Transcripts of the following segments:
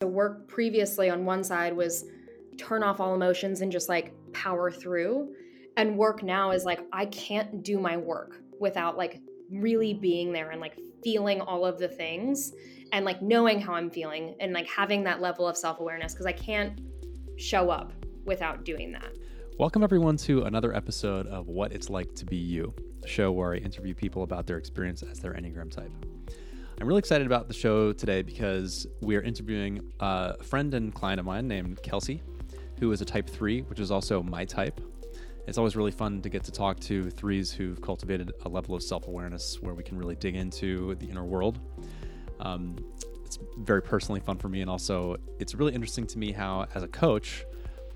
The work previously on one side was turn off all emotions and just like power through. And work now is like, I can't do my work without like really being there and like feeling all of the things and like knowing how I'm feeling and like having that level of self awareness because I can't show up without doing that. Welcome, everyone, to another episode of What It's Like to Be You, a show where I interview people about their experience as their Enneagram type. I'm really excited about the show today because we are interviewing a friend and client of mine named Kelsey, who is a type 3, which is also my type. It's always really fun to get to talk to threes who've cultivated a level of self awareness where we can really dig into the inner world. Um, it's very personally fun for me, and also it's really interesting to me how, as a coach,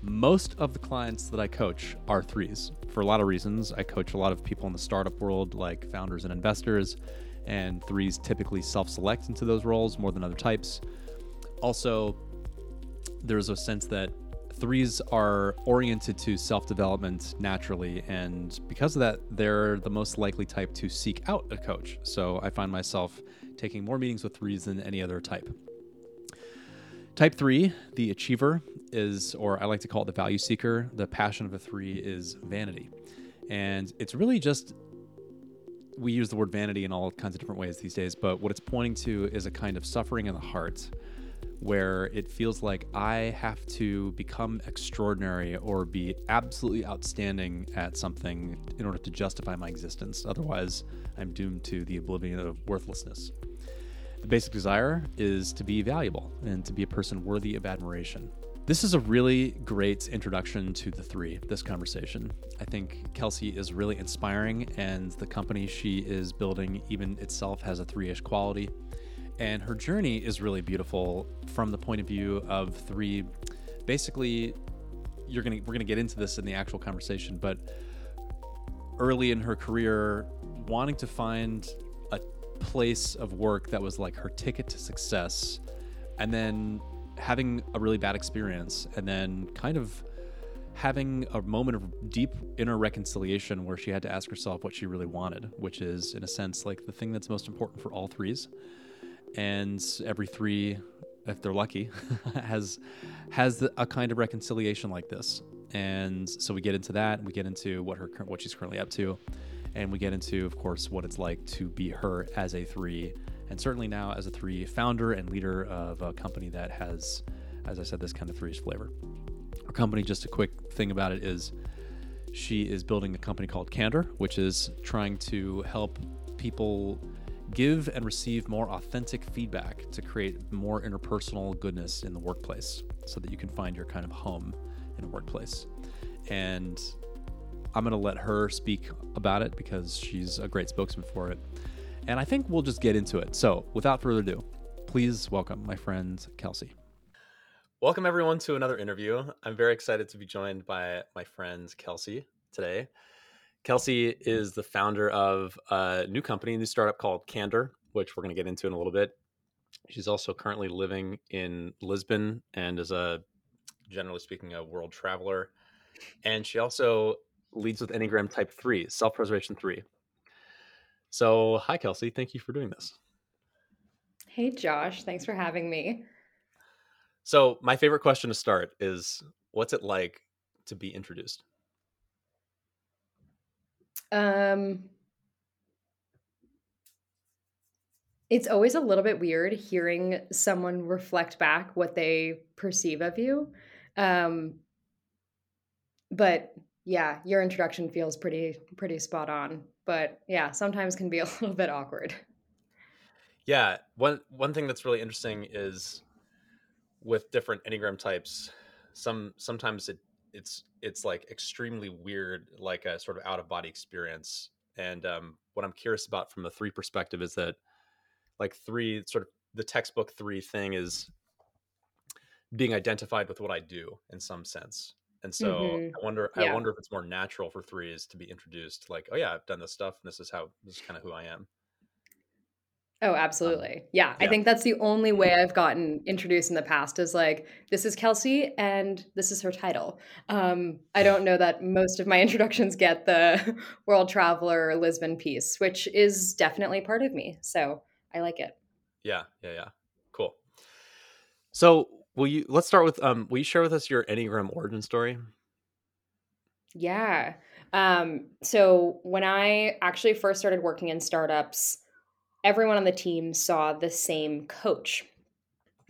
most of the clients that I coach are threes for a lot of reasons. I coach a lot of people in the startup world, like founders and investors and threes typically self select into those roles more than other types. Also, there's a sense that threes are oriented to self development naturally, and because of that, they're the most likely type to seek out a coach. So I find myself taking more meetings with threes than any other type. Type three, the achiever, is, or I like to call it the value seeker. The passion of a three is vanity. And it's really just we use the word vanity in all kinds of different ways these days, but what it's pointing to is a kind of suffering in the heart where it feels like I have to become extraordinary or be absolutely outstanding at something in order to justify my existence. Otherwise, I'm doomed to the oblivion of worthlessness. The basic desire is to be valuable and to be a person worthy of admiration. This is a really great introduction to the three, this conversation. I think Kelsey is really inspiring, and the company she is building, even itself, has a three ish quality. And her journey is really beautiful from the point of view of three. Basically, you're gonna we're gonna get into this in the actual conversation, but early in her career, wanting to find a place of work that was like her ticket to success, and then having a really bad experience and then kind of having a moment of deep inner reconciliation where she had to ask herself what she really wanted, which is, in a sense, like the thing that's most important for all threes. And every three, if they're lucky, has has a kind of reconciliation like this. And so we get into that, and we get into what her what she's currently up to, and we get into, of course, what it's like to be her as a three and certainly now as a three founder and leader of a company that has, as I said, this kind of threes flavor. Our company, just a quick thing about it is she is building a company called Candor, which is trying to help people give and receive more authentic feedback to create more interpersonal goodness in the workplace so that you can find your kind of home in a workplace. And I'm going to let her speak about it because she's a great spokesman for it and I think we'll just get into it. So, without further ado, please welcome my friend Kelsey. Welcome, everyone, to another interview. I'm very excited to be joined by my friend Kelsey today. Kelsey is the founder of a new company, a new startup called Candor, which we're going to get into in a little bit. She's also currently living in Lisbon and is a, generally speaking, a world traveler. And she also leads with Enneagram Type 3, Self Preservation 3, so, hi, Kelsey. Thank you for doing this. Hey, Josh. Thanks for having me. So, my favorite question to start is what's it like to be introduced? Um, it's always a little bit weird hearing someone reflect back what they perceive of you. Um, but yeah, your introduction feels pretty pretty spot on but yeah, sometimes can be a little bit awkward. Yeah, one one thing that's really interesting is with different enneagram types, some sometimes it it's it's like extremely weird, like a sort of out of body experience. And um, what I'm curious about from the three perspective is that like three sort of the textbook three thing is being identified with what I do in some sense. And so mm-hmm. I wonder, yeah. I wonder if it's more natural for threes to be introduced, like, oh yeah, I've done this stuff, and this is how this is kind of who I am. Oh, um, absolutely. Um, yeah, yeah, I think that's the only way I've gotten introduced in the past is like, this is Kelsey and this is her title. Um, I don't know that most of my introductions get the world traveler Lisbon piece, which is definitely part of me. So I like it. Yeah, yeah, yeah. Cool. So will you let's start with um will you share with us your Enneagram origin story? Yeah. Um, so when I actually first started working in startups, everyone on the team saw the same coach.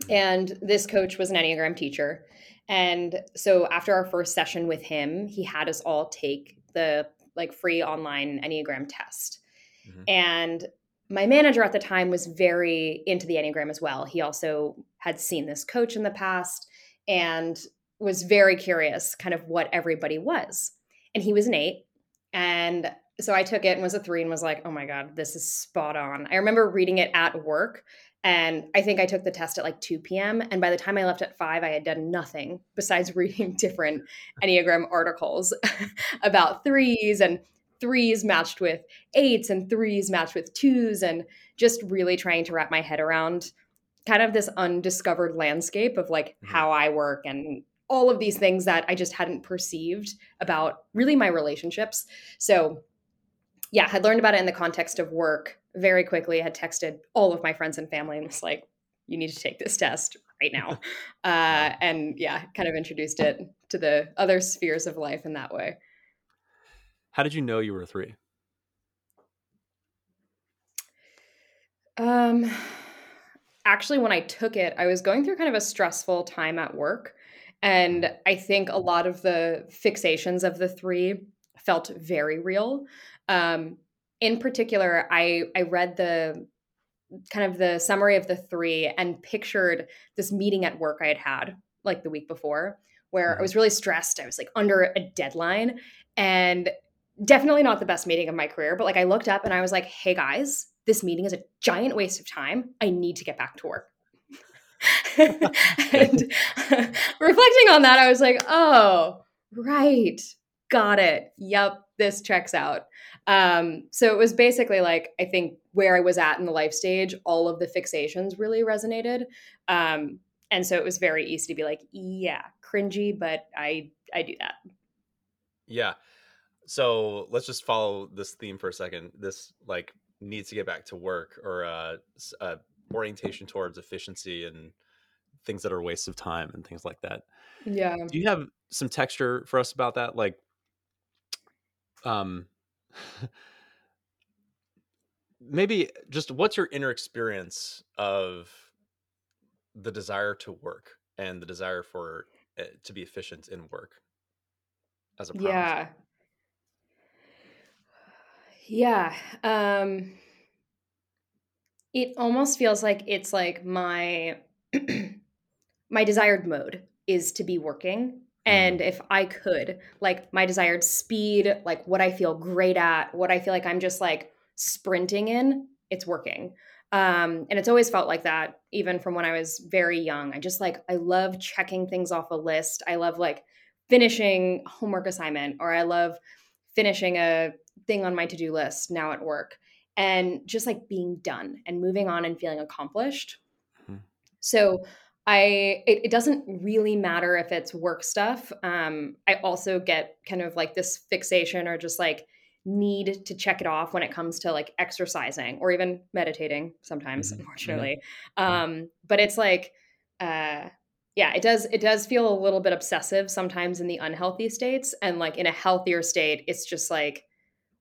And this coach was an Enneagram teacher. And so after our first session with him, he had us all take the like free online Enneagram test. Mm-hmm. And my manager at the time was very into the Enneagram as well. He also had seen this coach in the past and was very curious kind of what everybody was. And he was an eight. And so I took it and was a three and was like, oh my God, this is spot on. I remember reading it at work. And I think I took the test at like 2 p.m. And by the time I left at five, I had done nothing besides reading different Enneagram articles about threes and threes matched with eights and threes matched with twos and just really trying to wrap my head around kind of this undiscovered landscape of like mm-hmm. how I work and all of these things that I just hadn't perceived about really my relationships. So, yeah, I had learned about it in the context of work very quickly. Had texted all of my friends and family and was like, "You need to take this test right now," uh, and yeah, kind of introduced it to the other spheres of life in that way. How did you know you were a three? Um, actually, when I took it, I was going through kind of a stressful time at work. And I think a lot of the fixations of the three felt very real. Um, in particular, I, I read the kind of the summary of the three and pictured this meeting at work I had had like the week before where I mm-hmm. was really stressed. I was like under a deadline and definitely not the best meeting of my career, but like I looked up and I was like, hey guys, this meeting is a giant waste of time. I need to get back to work. and reflecting on that, I was like, oh, right. Got it. Yep, this checks out. Um, so it was basically like, I think where I was at in the life stage, all of the fixations really resonated. Um, and so it was very easy to be like, yeah, cringy, but I I do that. Yeah so let's just follow this theme for a second. This like needs to get back to work or uh, uh, orientation towards efficiency and things that are waste of time and things like that. Yeah. Do you have some texture for us about that? Like, um, maybe just what's your inner experience of the desire to work and the desire for uh, to be efficient in work as a promise? yeah yeah. Um it almost feels like it's like my my desired mode is to be working and mm-hmm. if I could, like my desired speed, like what I feel great at, what I feel like I'm just like sprinting in, it's working. Um, and it's always felt like that, even from when I was very young. I just like, I love checking things off a list. I love like finishing homework assignment, or I love finishing a thing on my to-do list now at work and just like being done and moving on and feeling accomplished. Mm-hmm. So I it, it, doesn't really matter if it's work stuff. Um, I also get kind of like this fixation or just like need to check it off when it comes to like exercising or even meditating sometimes, mm-hmm. unfortunately. Mm-hmm. Um, but it's like uh yeah, it does it does feel a little bit obsessive sometimes in the unhealthy states. And like in a healthier state, it's just like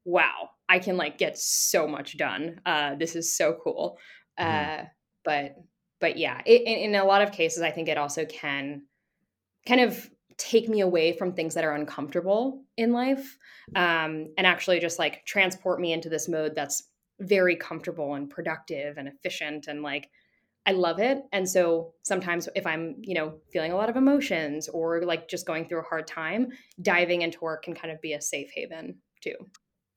wow, I can like get so much done. Uh, this is so cool. Mm-hmm. Uh, but but yeah, it, in, in a lot of cases, I think it also can kind of take me away from things that are uncomfortable in life um, and actually just like transport me into this mode that's very comfortable and productive and efficient and like I love it. And so sometimes if I'm, you know, feeling a lot of emotions or like just going through a hard time, diving into work can kind of be a safe haven too.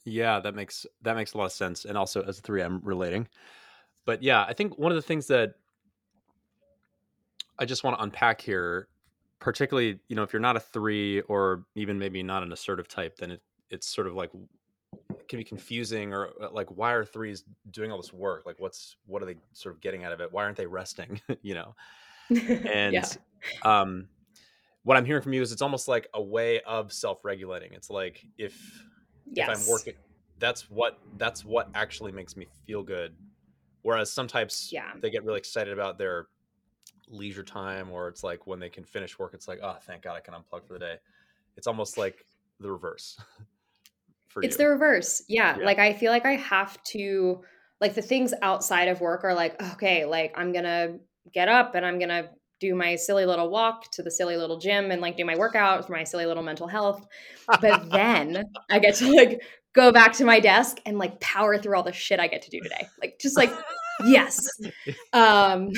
Yeah, that makes that makes a lot of sense, and also as a three, I'm relating. But yeah, I think one of the things that I just want to unpack here, particularly, you know, if you're not a three or even maybe not an assertive type, then it it's sort of like it can be confusing or uh, like why are threes doing all this work? Like what's what are they sort of getting out of it? Why aren't they resting? you know, and yeah. um, what I'm hearing from you is it's almost like a way of self regulating. It's like if yes. if I'm working that's what that's what actually makes me feel good. Whereas some types yeah. they get really excited about their leisure time or it's like when they can finish work it's like oh thank god i can unplug for the day it's almost like the reverse for it's you. the reverse yeah. yeah like i feel like i have to like the things outside of work are like okay like i'm gonna get up and i'm gonna do my silly little walk to the silly little gym and like do my workout for my silly little mental health. But then i get to like go back to my desk and like power through all the shit i get to do today. Like just like yes. Um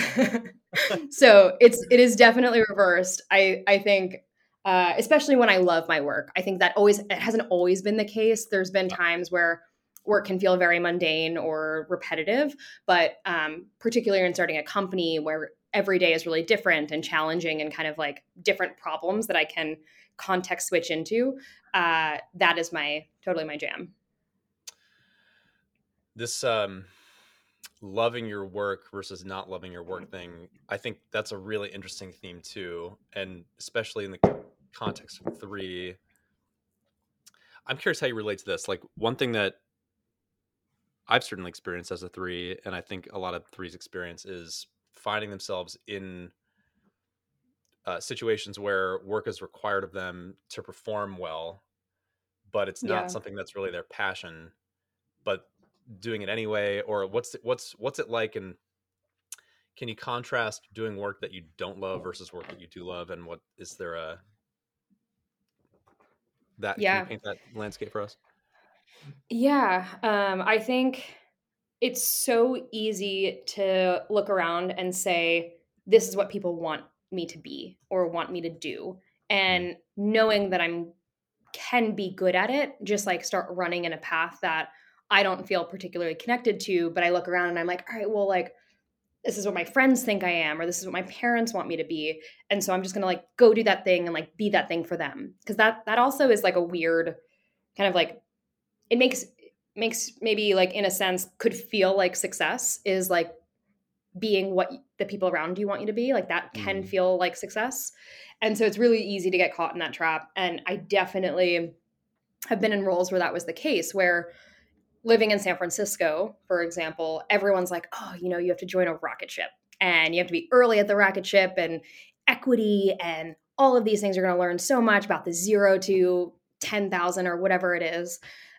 so it's it is definitely reversed. I i think uh especially when i love my work i think that always it hasn't always been the case. There's been times where work can feel very mundane or repetitive but um particularly in starting a company where every day is really different and challenging and kind of like different problems that i can context switch into uh that is my totally my jam. This um loving your work versus not loving your work thing i think that's a really interesting theme too and especially in the context of three. I'm curious how you relate to this like one thing that i've certainly experienced as a three and i think a lot of threes experience is finding themselves in uh, situations where work is required of them to perform well but it's not yeah. something that's really their passion but doing it anyway or what's it, what's what's it like and can you contrast doing work that you don't love versus work that you do love and what is there a that yeah paint that landscape for us yeah um i think it's so easy to look around and say this is what people want me to be or want me to do mm-hmm. and knowing that i'm can be good at it just like start running in a path that I don't feel particularly connected to, but I look around and I'm like, all right, well, like, this is what my friends think I am, or this is what my parents want me to be. And so I'm just gonna like go do that thing and like be that thing for them. Cause that that also is like a weird kind of like it makes makes maybe like in a sense could feel like success is like being what the people around you want you to be. Like that can mm. feel like success. And so it's really easy to get caught in that trap. And I definitely have been in roles where that was the case, where living in San Francisco, for example, everyone's like, oh, you know, you have to join a rocket ship and you have to be early at the rocket ship and equity and all of these things. You're going to learn so much about the zero to 10,000 or whatever it is.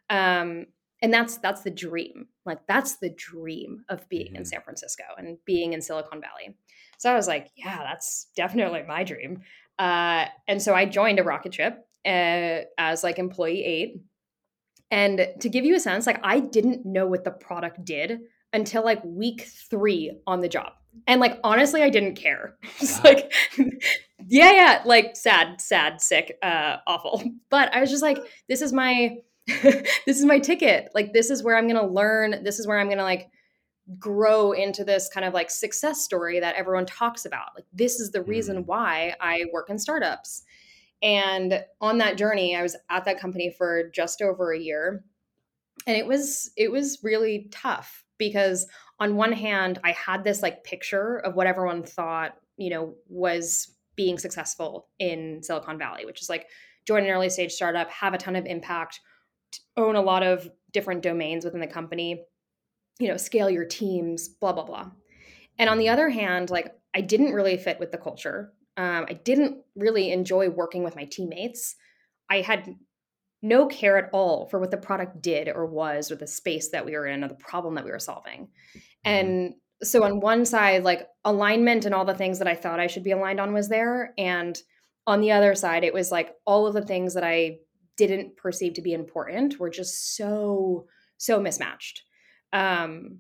Um, and that's that's the dream. Like that's the dream of being mm-hmm. in San Francisco and being in Silicon Valley. So I was like, yeah, that's definitely my dream. Uh, and so I joined a rocket ship uh, as like employee eight and to give you a sense, like I didn't know what the product did until like week three on the job. And like honestly, I didn't care. It's wow. like, yeah, yeah, like sad, sad, sick, uh, awful. But I was just like, this is my this is my ticket. Like this is where I'm gonna learn. This is where I'm gonna like grow into this kind of like success story that everyone talks about. Like this is the reason mm. why I work in startups. And on that journey, I was at that company for just over a year. And it was it was really tough because on one hand, I had this like picture of what everyone thought, you know, was being successful in Silicon Valley, which is like join an early stage startup, have a ton of impact, own a lot of different domains within the company, you know, scale your teams, blah blah blah. And on the other hand, like I didn't really fit with the culture. Um, I didn't really enjoy working with my teammates. I had no care at all for what the product did or was or the space that we were in or the problem that we were solving. Mm-hmm. And so on one side, like alignment and all the things that I thought I should be aligned on was there. And on the other side, it was like all of the things that I didn't perceive to be important were just so, so mismatched. Um,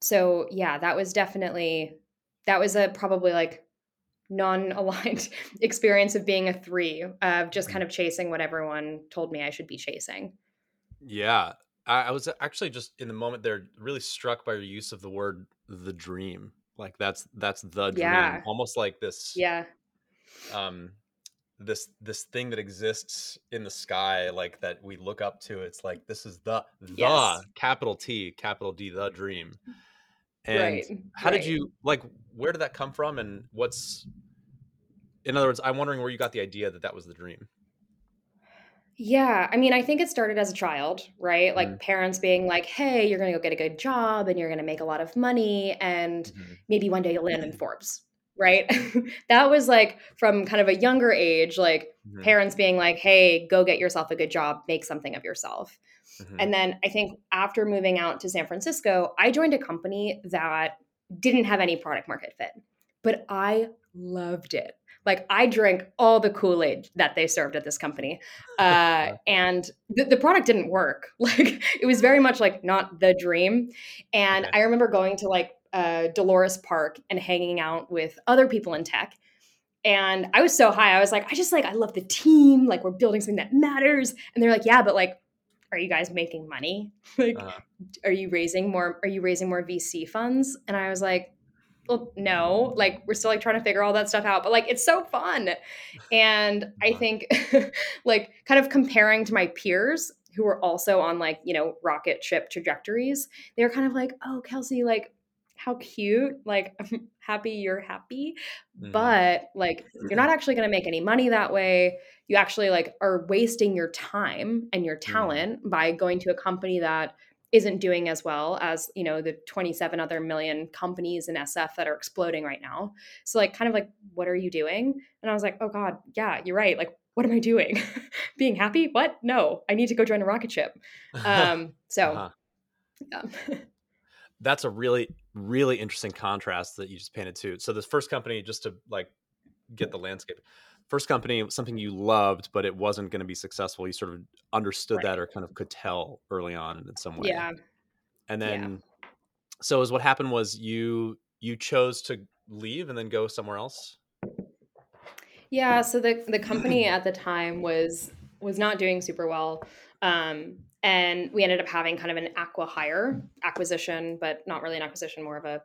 so yeah, that was definitely that was a probably like non-aligned experience of being a three of just kind of chasing what everyone told me i should be chasing yeah I, was actually just in the moment there really struck by your use of the word the dream like that's that's the dream yeah. almost like this yeah um this this thing that exists in the sky like that we look up to it's like this is the the yes. capital t capital d the dream and right. how right. did you like where did that come from and what's in other words, I'm wondering where you got the idea that that was the dream. Yeah, I mean, I think it started as a child, right? Like mm-hmm. parents being like, "Hey, you're going to go get a good job and you're going to make a lot of money and mm-hmm. maybe one day you'll land in Forbes." Right? that was like from kind of a younger age, like mm-hmm. parents being like, hey, go get yourself a good job, make something of yourself. Mm-hmm. And then I think after moving out to San Francisco, I joined a company that didn't have any product market fit, but I loved it. Like I drank all the Kool Aid that they served at this company, uh, and the, the, product didn't work. Like it was very much like not the dream. And. I remember going to like uh, Dolores Park and hanging out with other people in tech. And I was so high. I was like, I just like, I love the team. Like, we're building something that matters. And they're like, yeah, but like, are you guys making money? like, uh-huh. are you raising more? Are you raising more VC funds? And I was like, well, no. Like, we're still like trying to figure all that stuff out. But like, it's so fun. And I think, like, kind of comparing to my peers who were also on like, you know, rocket ship trajectories, they're kind of like, oh, Kelsey, like, how cute like i'm happy you're happy mm. but like you're not actually going to make any money that way. You actually like are wasting your time and your talent mm. by going to a company that isn't doing as well as you know the 27 other million companies in sf that are exploding right now. So like kind of like what are you doing? And i was like oh god yeah you're right like what am i doing? Being happy? What? No i need to go join a rocket ship. Um so uh-huh. yeah. That's a really really interesting contrast that you just painted too. So this first company, just to like get the landscape, first company something you loved, but it wasn't going to be successful. You sort of understood right. that or kind of could tell early on in some way. Yeah. And then, yeah. so is what happened was you you chose to leave and then go somewhere else. Yeah. So the the company at the time was was not doing super well. Um, and we ended up having kind of an acqui-hire acquisition but not really an acquisition more of a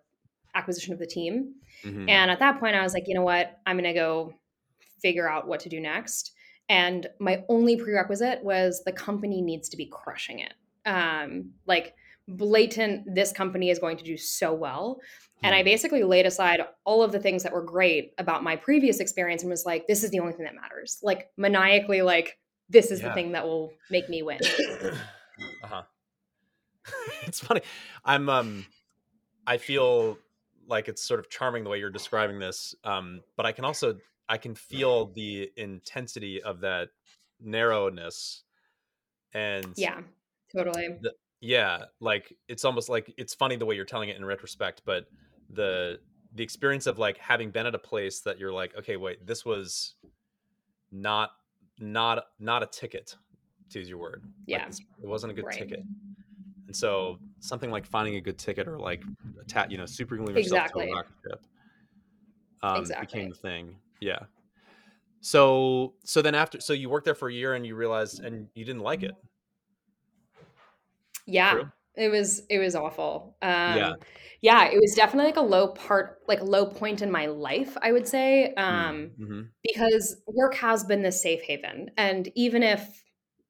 acquisition of the team mm-hmm. and at that point i was like you know what i'm going to go figure out what to do next and my only prerequisite was the company needs to be crushing it um, like blatant this company is going to do so well and I hmm. basically laid aside all of the things that were great about my previous experience and was like, this is the only thing that matters. Like maniacally, like this is yeah. the thing that will make me win. uh-huh. it's funny. I'm um I feel like it's sort of charming the way you're describing this. Um, but I can also I can feel the intensity of that narrowness and yeah, totally. The, yeah, like it's almost like it's funny the way you're telling it in retrospect, but the the experience of like having been at a place that you're like, okay, wait, this was not not not a ticket to use your word yeah like it wasn't a good right. ticket and so something like finding a good ticket or like a ta- you know superhuman yourself exactly. to a rocket ship um, exactly. became the thing yeah so so then after so you worked there for a year and you realized and you didn't like it yeah True? It was it was awful. Um, yeah. yeah it was definitely like a low part like low point in my life i would say mm, um, mm-hmm. because work has been this safe haven. And even if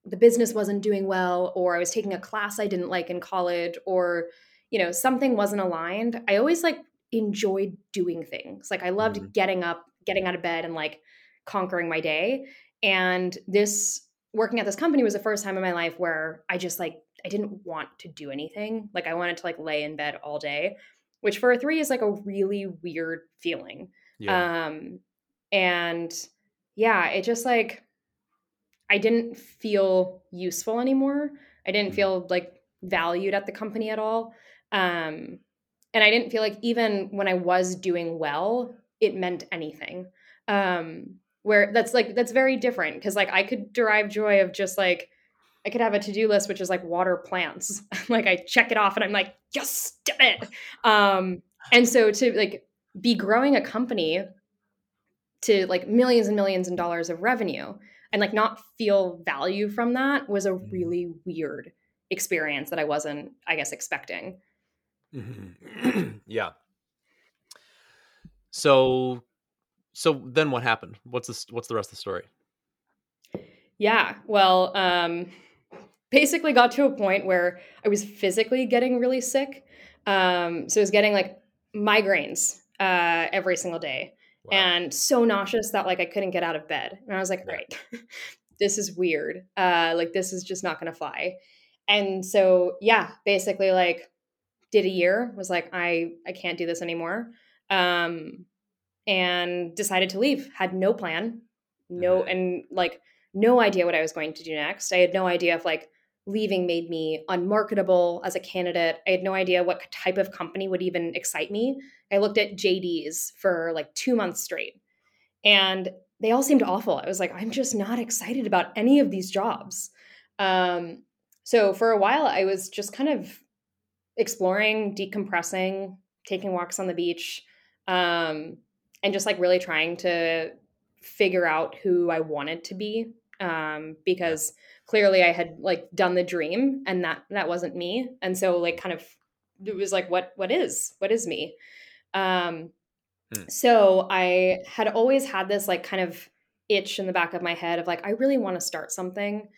the business wasn't doing well or i was taking a class i didn't like in college or you know something wasn't aligned i always like enjoyed doing things. Like i loved mm-hmm. getting up getting out of bed and like conquering my day. And this working at this company was the first time in my life where i just like I didn't want to do anything. Like I wanted to like lay in bed all day, which for a three is like a really weird feeling. Yeah. Um, and yeah, it just like I didn't feel useful anymore. I didn't mm-hmm. feel like valued at the company at all. Um, and I didn't feel like even when I was doing well, it meant anything. Um, where that's like that's very different because like I could derive joy of just like I could have a to-do list which is like water plants. like I check it off and I'm like, yes, damn it. Um, and so to like be growing a company to like millions and millions and dollars of revenue and like not feel value from that was a mm-hmm. really weird experience that I wasn't, I guess, expecting. Mm-hmm. yeah. So, so then what happened? What's this? What's the rest of the story? Yeah. Well, um, basically got to a point where I was physically getting really sick. Um, so I was getting like migraines uh, every single day wow. and so nauseous that like I couldn't get out of bed. And I was like, all right, this is weird. Uh, like this is just not going to fly. And so, yeah, basically like did a year was like, I, I can't do this anymore. Um, and decided to leave. Had no plan, no, Mhm. and like no idea what I was going to do next. I had no idea if like leaving made me unmarketable as a candidate. I had no idea what type of company would even excite me. I looked at JDs for like two months straight and they all seemed awful. I was like, I'm just not excited about any of these jobs. Um, so for a while, I was just kind of exploring, decompressing, taking walks on the beach, um, and just like really trying to figure out who I wanted to be. Um, because clearly I had like done the dream and that that wasn't me. And so like kind of it was like what what is what is me? Um Hmm. so I had always had this like kind of itch in the back of my head of like I really want to start something.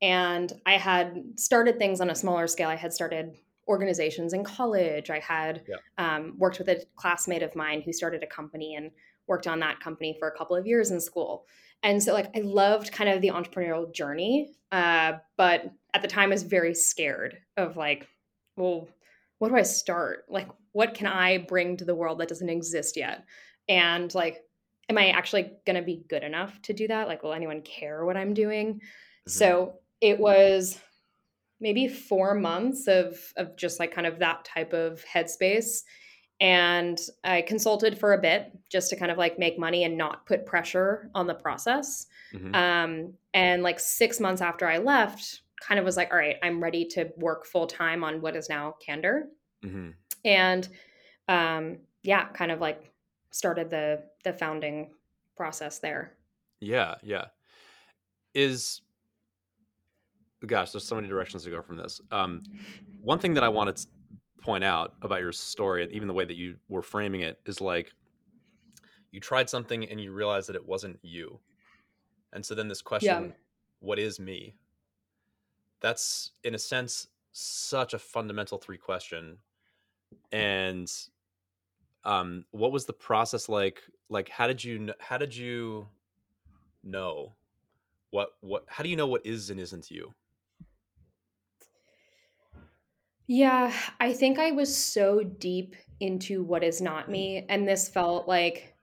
And I had started things on a smaller scale. I had started organizations in college. I had Yeah. um, worked with a classmate of mine who started a company and worked on that company for a couple of years in school. And so, like, I loved kind of the entrepreneurial journey, uh, but at the time, I was very scared of like, well, what do I start? Like, what can I bring to the world that doesn't exist yet? And like, am I actually going to be good enough to do that? Like, will anyone care what I'm doing? Mhm. So it was maybe four months of of just like kind of that type of headspace and i consulted for a bit just to kind of like make money and not put pressure on the process Mhm. um, and like six months after i left kind of was like all right i'm ready to work full time on what is now candor Mhm. and um, yeah kind of like started the the founding process there Yeah, yeah. Is gosh, there's so many directions to go from this. Um, one thing that I wanted to point out about your story, and even the way that you were framing it, is like you tried something and you realized that it wasn't you, and so then this question, "What is me?" That's in a sense such a fundamental three question, and um, what was the process like? Like, how did you how did you know what what how do you know what is and isn't you? Yeah, I think I was so deep into what is not me, and this felt like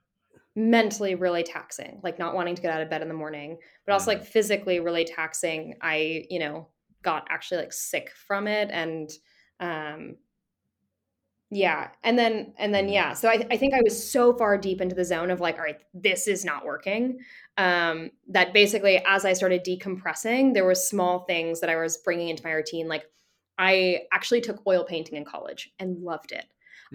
mentally really taxing, like not wanting to get out of bed in the morning, but also like physically really taxing. I, you know, got actually like sick from it and um yeah, and then and then Mhm. yeah. So I I think I was so far deep into the zone of like, all right, this is not working. Um that basically as I started decompressing, there were small things that I was bringing into my routine like I actually took oil painting in college and loved it.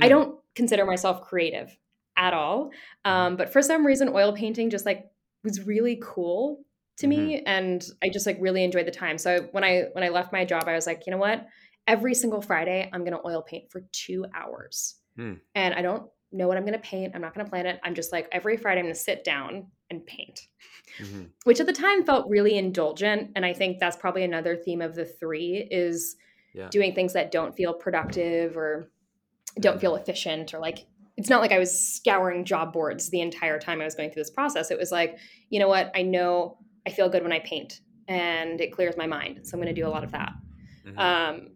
I Mm. don't consider myself creative at all. Um, but for some reason, oil painting just like was really cool to me, and I just like really enjoyed the time. So when I when I left my job, I was like, you know what? Every single Friday, I'm gonna oil paint for two hours, Hmm. and I don't know what I'm gonna paint. I'm not gonna plan it. I'm just like every Friday, I'm gonna sit down and paint Mhm. which at the time felt really indulgent and i think that's probably another theme of the three is Yeah. doing things that don't feel productive or don't feel efficient or like it's not like i was scouring job boards the entire time i was going through this process it was like you know what i know i feel good when i paint and it clears my mind so i'm going to do a lot of that Mhm. um,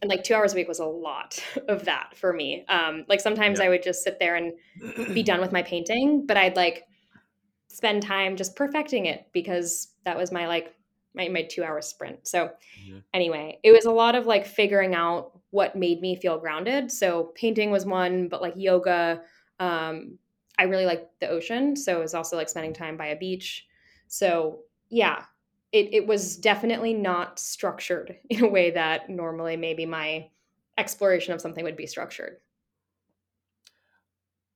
and like two hours a week was a lot of that for me um, like sometimes Yeah. i would just sit there and be done with my painting, but I'd like spend time just perfecting it because that was my like my, my two hour sprint. So Mhm. anyway, it was a lot of like figuring out what made me feel grounded. So painting was one, but like yoga, um, I really like the ocean. So it was also like spending time by a beach. So yeah, it, it was definitely not structured in a way that normally maybe my exploration of something would be structured.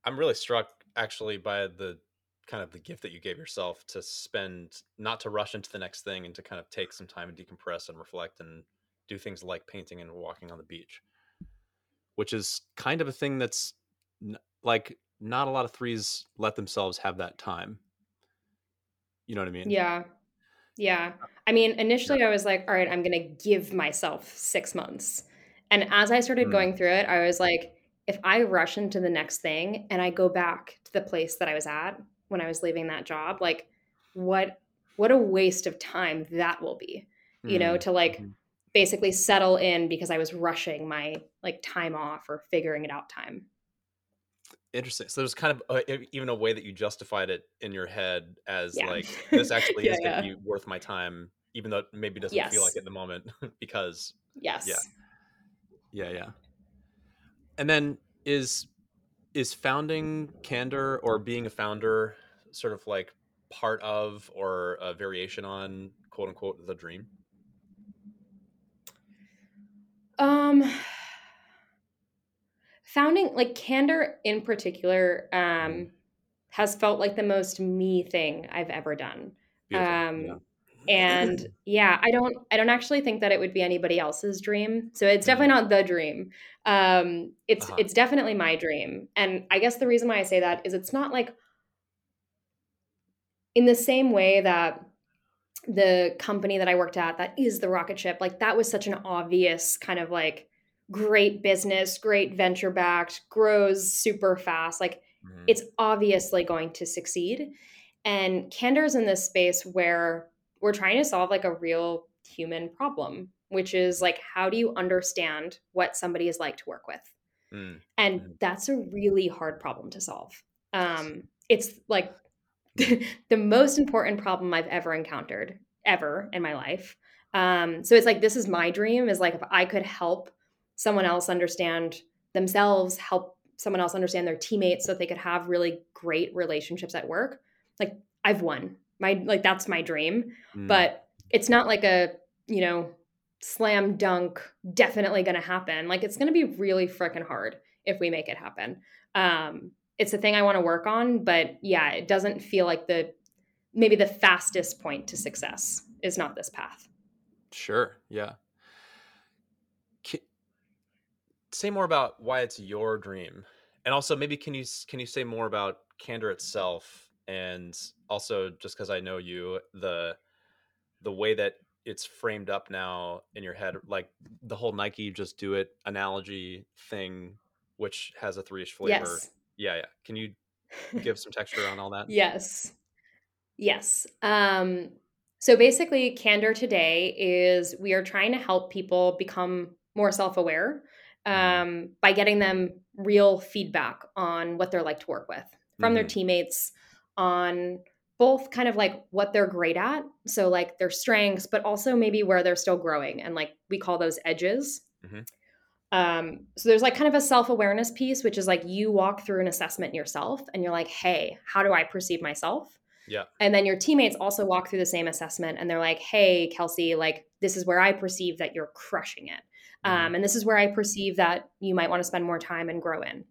I'm really struck actually by the kind of the gift that you gave yourself to spend not to rush into the next thing and to kind of take some time and decompress and reflect and do things like painting and walking on the beach which is kind of a thing that's n- like not a lot of threes let themselves have that time you know what i mean Yeah. Yeah. I mean, initially I was like, all right, I'm going to give myself six months. And as I started Mm. going through it, I was like, if I rush into the next thing and I go back to the place that I was at when I was leaving that job, like what what a waste of time that will be. You know, Mm. to like Mhm. basically settle in because I was rushing my like time off or figuring it out time. Interesting. So there's kind of a, e- even a way that you justified it in your head as Yeah. like this actually Yeah, is going yeah. to be worth my time, even though it maybe doesn't feel like it in the moment because Yes. Yeah, yeah, yeah. And then is is founding Candor or being a founder sort of like part of or a variation on quote unquote the dream? Um founding like candor in particular um has felt like the most me thing I've ever done. Beautiful. Um yeah. And yeah, I don't I don't actually think that it would be anybody else's dream. So it's definitely not the dream. Um it's Uh-huh. it's definitely my dream. And I guess the reason why I say that is it's not like in the same way that the company that I worked at that is the rocket ship like that was such an obvious kind of like great business, great venture backed, grows super fast. Like Mhm. it's obviously going to succeed. And Candor's in this space where we're trying to solve like a real human problem, which is like, how do you understand what somebody is like to work with? Mm. And Mhm. that's a really hard problem to solve. Um, it's like the most important problem I've ever encountered, ever in my life. Um, so it's like, this is my dream is like, if I could help someone else understand themselves, help someone else understand their teammates so that they could have really great relationships at work, like I've won. My, like, that's my dream Mm. but it's not like a you know slam dunk definitely going to happen like it's going to be really freaking hard if we make it happen um it's a thing i want to work on but yeah it doesn't feel like the maybe the fastest point to success is not this path Sure. Yeah. Ca- say more about why it's your dream, and also maybe can you can you say more about Candor itself, and also just because I know you, the the way that it's framed up now in your head, like the whole Nike "just do it" analogy thing, which has a three-ish flavor. yes Yeah, yeah. Can you give some texture on all that? Yes. Yes. Um, so basically, Candor today is we are trying to help people become more self aware um, by getting them real feedback on what they're like to work with from their Mhm. teammates, on both kind of like what they're great at. So, like their strengths, but also maybe where they're still growing. And like we call those edges. Mhm. Um, so there's like kind of a self awareness piece, which is like you walk through an assessment yourself and you're like, hey, how do I perceive myself? Yeah. And then your teammates also walk through the same assessment and they're like, hey, Kelsey, like this is where I perceive that you're crushing it. Um, and this is where I perceive that you might want to spend more time and grow in.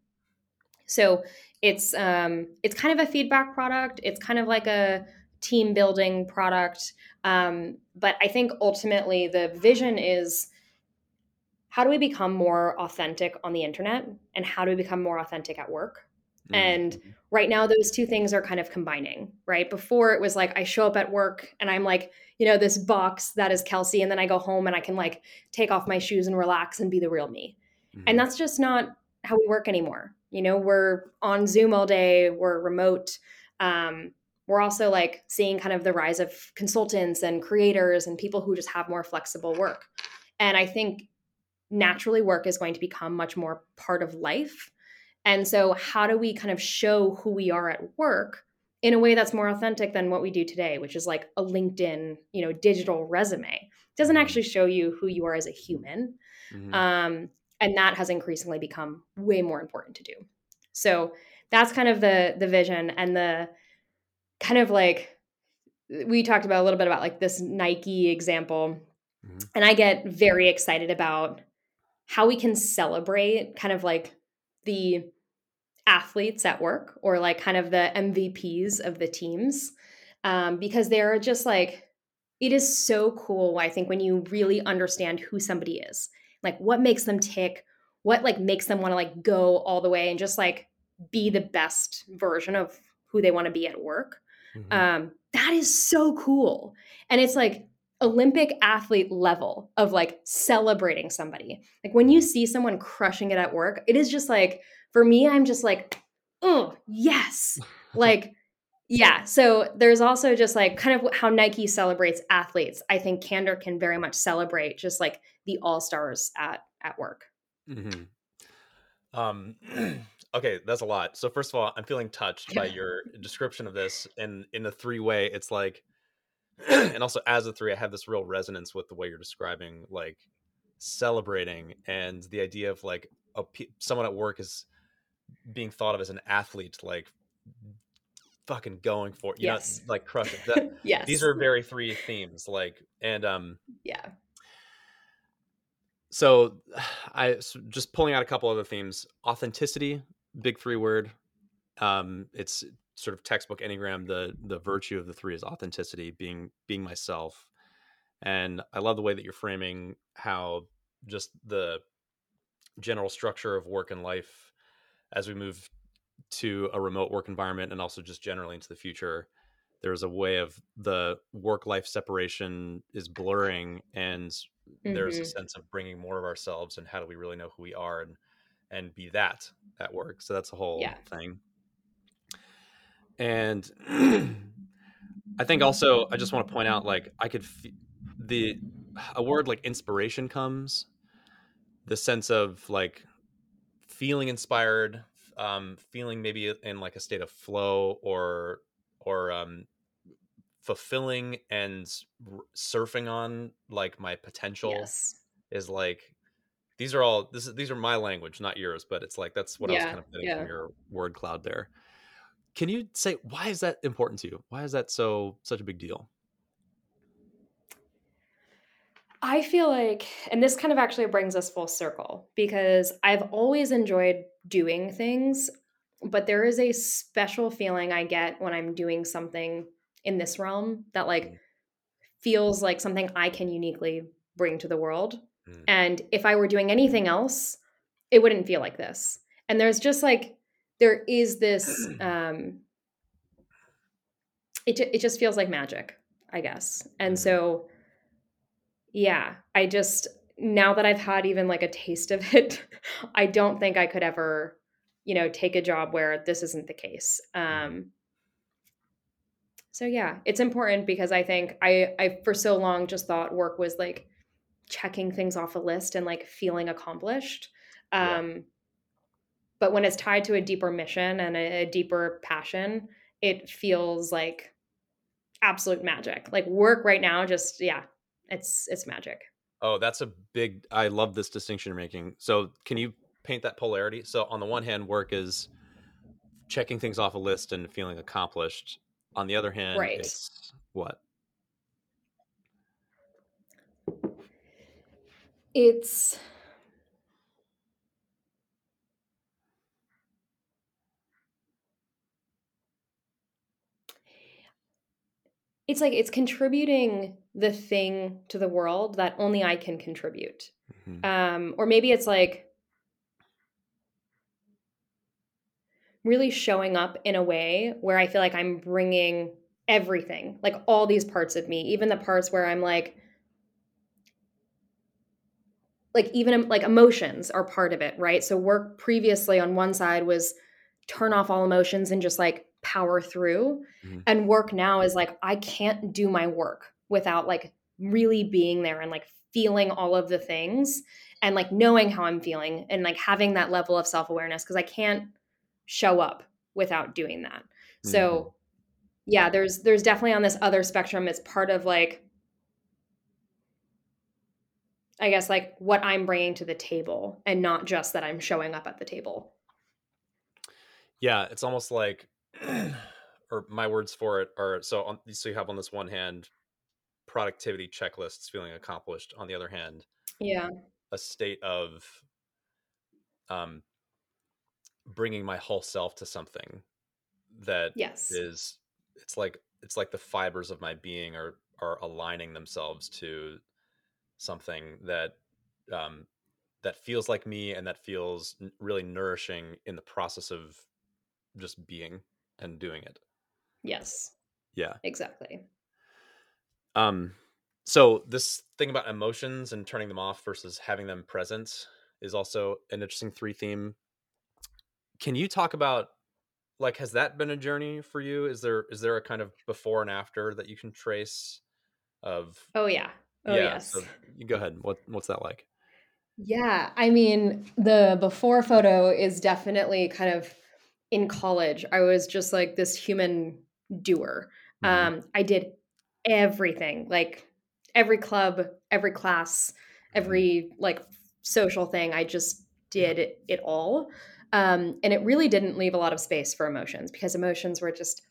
So it's um, it's kind of a feedback product. It's kind of like a team building product. Um, but I think ultimately the vision is how do we become more authentic on the internet and how do we become more authentic at work? Mhm. And right now, those two things are kind of combining, right? Before it was like I show up at work and I'm like, you know, this box that is Kelsey, and then I go home and I can like take off my shoes and relax and be the real me. Mhm. And that's just not how we work anymore. You know, we're on Zoom all day, we're remote. Um, we're also like seeing kind of the rise of consultants and creators and people who just have more flexible work. And I think naturally work is going to become much more part of life. And so, how do we kind of show who we are at work in a way that's more authentic than what we do today, which is like a LinkedIn, you know, digital resume? It doesn't actually show you who you are as a human. Mhm. Um, and that has increasingly become way more important to do. So that's kind of the the vision and the kind of like we talked about a little bit about like this Nike example. Mhm. And I get very excited about how we can celebrate kind of like the athletes at work or like kind of the MVPs of the teams um, because they're just like, it is so cool. I think when you really understand who somebody is, like what makes them tick, what like makes them want to like go all the way and just like be the best version of who they want to be at work. Mhm. Um, that is so cool. And it's like Olympic athlete level of like celebrating somebody. Like when you see someone crushing it at work, it is just like, for me, I'm just like, oh, yes. like, yeah. So there's also just like kind of how Nike celebrates athletes. I think Candor can very much celebrate just like the all stars at at work. hmm Um, okay, that's a lot. So first of all, I'm feeling touched by your description of this, and in a three way, it's like, and also as a three, I have this real resonance with the way you're describing like celebrating and the idea of like a someone at work is being thought of as an athlete, like fucking going for it, you yes. know, like crush it. That, yes. These are very three themes, like, and um, yeah. So, I so just pulling out a couple other themes. Authenticity, big three word. Um, it's sort of textbook enneagram. The the virtue of the three is authenticity, being being myself. And I love the way that you're framing how just the general structure of work and life as we move to a remote work environment and also just generally into the future there's a way of the work life separation is blurring and mm-hmm. there's a mm-hmm. sense of bringing more of ourselves and how do we really know who we are and and be that at work so that's a whole yeah. thing and i think also i just want to point out like i could f- the a word like inspiration comes the sense of like feeling inspired um feeling maybe in like a state of flow or or um fulfilling and r- surfing on like my potential yes. is like these are all this is these are my language not yours but it's like that's what yeah, i was kind of getting yeah. from your word cloud there can you say why is that important to you why is that so such a big deal I feel like, and this kind of actually brings us full circle because I've always enjoyed doing things, but there is a special feeling I get when I'm doing something in this realm that like mm. feels like something I can uniquely bring to the world. Mm. And if I were doing anything else, it wouldn't feel like this. And there's just like there is this um it it just feels like magic, I guess. And mm. so yeah, I just now that I've had even like a taste of it, I don't think I could ever, you know, take a job where this isn't the case. Mm-hmm. Um, so yeah, it's important because I think I I for so long just thought work was like checking things off a list and like feeling accomplished. Um, yeah. But when it's tied to a deeper mission and a, a deeper passion, it feels like absolute magic. Like work right now, just yeah, it's it's magic. Oh, that's a big. I love this distinction you're making. So, can you paint that polarity? So, on the one hand, work is checking things off a list and feeling accomplished. On the other hand, right. it's what? It's it's like it's contributing the thing to the world that only I can contribute. Mm-hmm. Um, or maybe it's like really showing up in a way where I feel like I'm bringing everything, like all these parts of me, even the parts where I'm like, like even like emotions are part of it, right? So work previously on one side was turn off all emotions and just like power through mm-hmm. and work now is like i can't do my work without like really being there and like feeling all of the things and like knowing how i'm feeling and like having that level of self-awareness because i can't show up without doing that. Mm-hmm. so yeah there's there's definitely on this other spectrum it's part of like i guess like what i'm bringing to the table and not just that i'm showing up at the table. Yeah it's almost like or my words for it are so on so you have on this one hand productivity checklists feeling accomplished. On the other hand yeah. a state of um bringing my whole self to something that yes is it's like it's like the fibers of my being are are aligning themselves to something that um that feels like me and that feels really nourishing in the process of just being and doing it. Yes. Yeah. Exactly. Um so this thing about emotions and turning them off versus having them present is also an interesting three theme. Can you talk about like has that been a journey for you? Is there is there a kind of before and after that you can trace of Oh yeah. Oh yeah, yes. So you go ahead. What what's that like? Yeah, I mean, the before photo is definitely kind of in college. I was just like this human doer. Mhm. Um, I did everything, like every club, every class, every like social thing. I just did it all. Um, and it really didn't leave a lot of space for emotions because emotions were just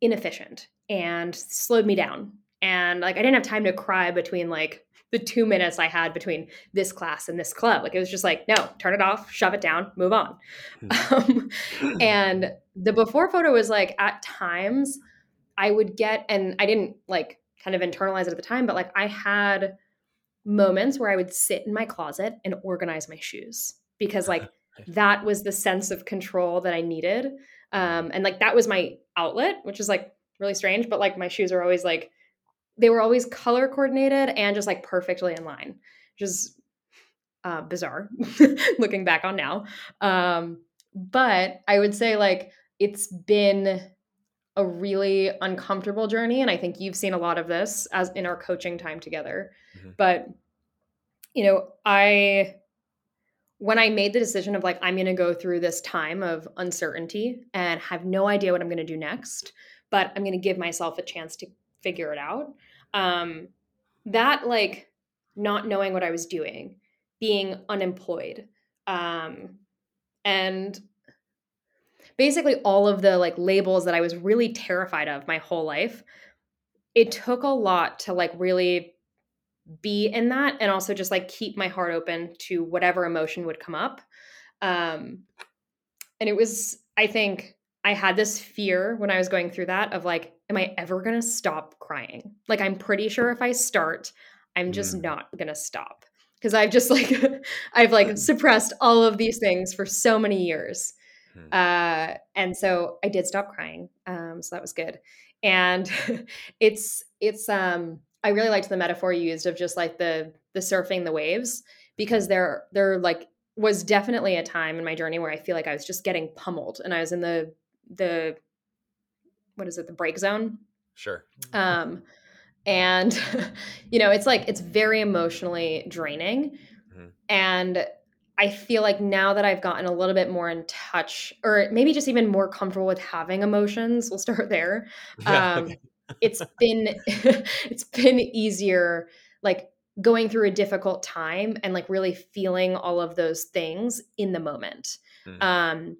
inefficient and slowed me down. And like I didn't have time to cry between like the two minutes I had between this class and this club. Like it was just like, no, turn it off, shove it down, move on. Um, and the before photo was like at times I would get, and I didn't like kind of internalize it at the time, but like I had moments where I would sit in my closet and organize my shoes because like that was the sense of control that I needed. Um, and like that was my outlet, which is like really strange, but like my shoes are always like they were always color coordinated and just like perfectly in line, which is uh, bizarre looking back on now. Um, but I would say like it's been a really uncomfortable journey, and I think you've seen a lot of this as in our coaching time together. Mhm. But you know, I when I made the decision of like I'm going to go through this time of uncertainty and have no idea what I'm going to do next, but I'm going to give myself a chance to figure it out. Um, that like not knowing what I was doing, being unemployed, um, and basically all of the like labels that I was really terrified of my whole life. It took a lot to like really be in that and also just like keep my heart open to whatever emotion would come up. Um, and it was, I think, I had this fear when I was going through that of like, am I ever going to stop crying? Like, I'm pretty sure if I start, I'm just Mm. not going to stop because I've just like, I've like suppressed all of these things for so many years. Hmm. Uh, and so I did stop crying. Um, so that was good. And it's, it's, um, I really liked the metaphor you used of just like the, the surfing the waves because there, there like was definitely a time in my journey where I feel like I was just getting pummeled and I was in the, the, what is it, the break zone. Sure. Um, and you know, it's like it's very emotionally draining. Mhm. And I feel like now that I've gotten a little bit more in touch, or maybe just even more comfortable with having emotions, we'll start there. Yeah. Um, it's been it's been easier, like going through a difficult time and like really feeling all of those things in the moment. Mhm. Um,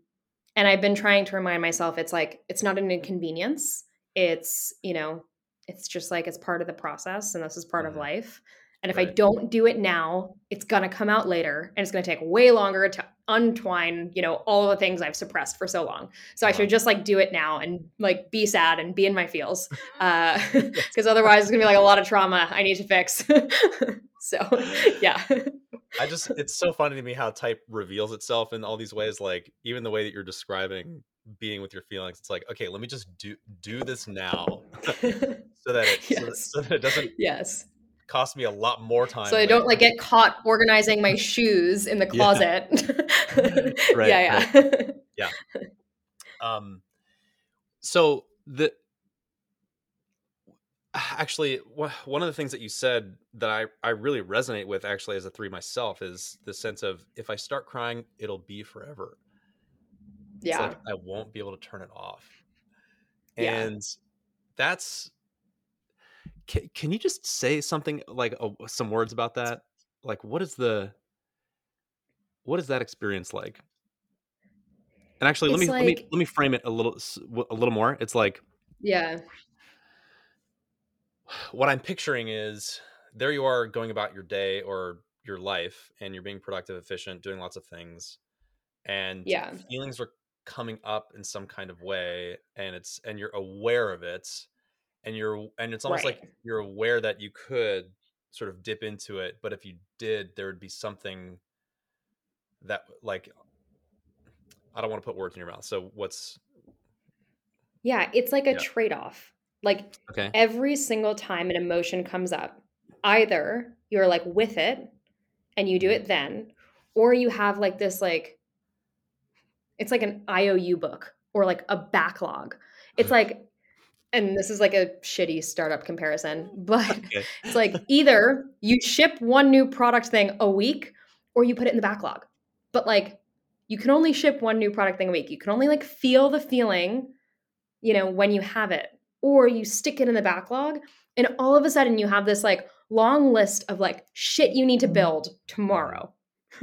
and I've been trying to remind myself it's like it's not an inconvenience. It's you know, it's just like it's part of the process, and this is part of Mhm. life. And if I don't do it now, it's gonna come out later, and it's gonna take way longer to untwine, you know, all the things I've suppressed for so long. So I Uh-huh. should just like do it now and like be sad and be in my feels, Uh, because otherwise it's gonna be like a lot of trauma I need to fix. so yeah, I just it's so funny to me how type reveals itself in all these ways. Like even the way that you're describing being with your feelings, it's like, okay, let me just do do this now so that it so, that, so that it doesn't yes. Cost me a lot more time. so I don't later. like get caught organizing my shoes in the Yeah. closet. Right, yeah, yeah. um so the actually one of the things that you said that I, I really resonate with actually as a three myself is the sense of if i start crying it'll be forever yeah. like i won't be able to turn it off Yeah. and that's can, can you just say something like uh, some words about that like what is the what is that experience like and actually let me let me let me frame it a little a little more it's like yeah. what I'm picturing is there you are going about your day or your life and you're being productive, efficient, doing lots of things. And Yeah. feelings are coming up in some kind of way and it's and you're aware of it and you're and it's almost like you're aware that you could sort of dip into it, but if you did, there would be something that like I don't want to put words in your mouth. So what's Yeah, it's like a Yeah. trade-off. Like okay? every single time an emotion comes up, either you're like with it and you do Mhm. it then, or you have like this like it's like an IOU book or like a backlog. It's like and this is like a shitty startup comparison, mm. but Okay. it's like either you ship one new product thing a week or you put it in the backlog. But like you can only ship one new product thing a week. You can only like feel the feeling, you know, when you have it, or you stick it in the backlog, and all of a sudden you have this like long list of like shit you need to mm. build tomorrow.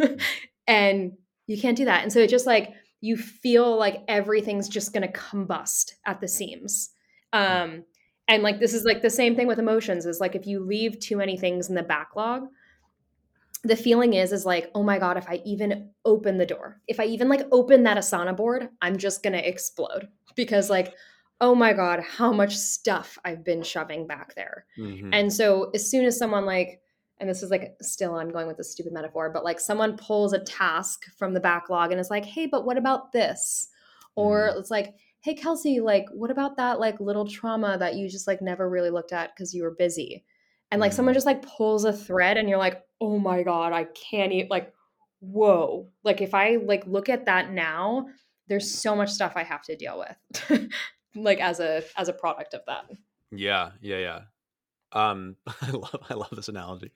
and you can't do that. And so it just like you feel like everything's just going to combust at the seams. Um and like this is like the same thing with emotions is like if you leave too many things in the backlog, the feeling is is like oh my god if i even open the door if i even like open that asana board i'm just gonna explode because like oh my god how much stuff i've been shoving back there mm-hmm. and so as soon as someone like and this is like still i'm going with this stupid metaphor but like someone pulls a task from the backlog and is like hey but what about this or mm-hmm. it's like hey kelsey like what about that like little trauma that you just like never really looked at because you were busy? And like someone mm-hmm. just like pulls a thread and you're like oh my god i can't eat like whoa. Like if i like look at that now there's so much stuff i have to deal with like as a as a product of that. Yeah yeah yeah. Um i love i love this analogy.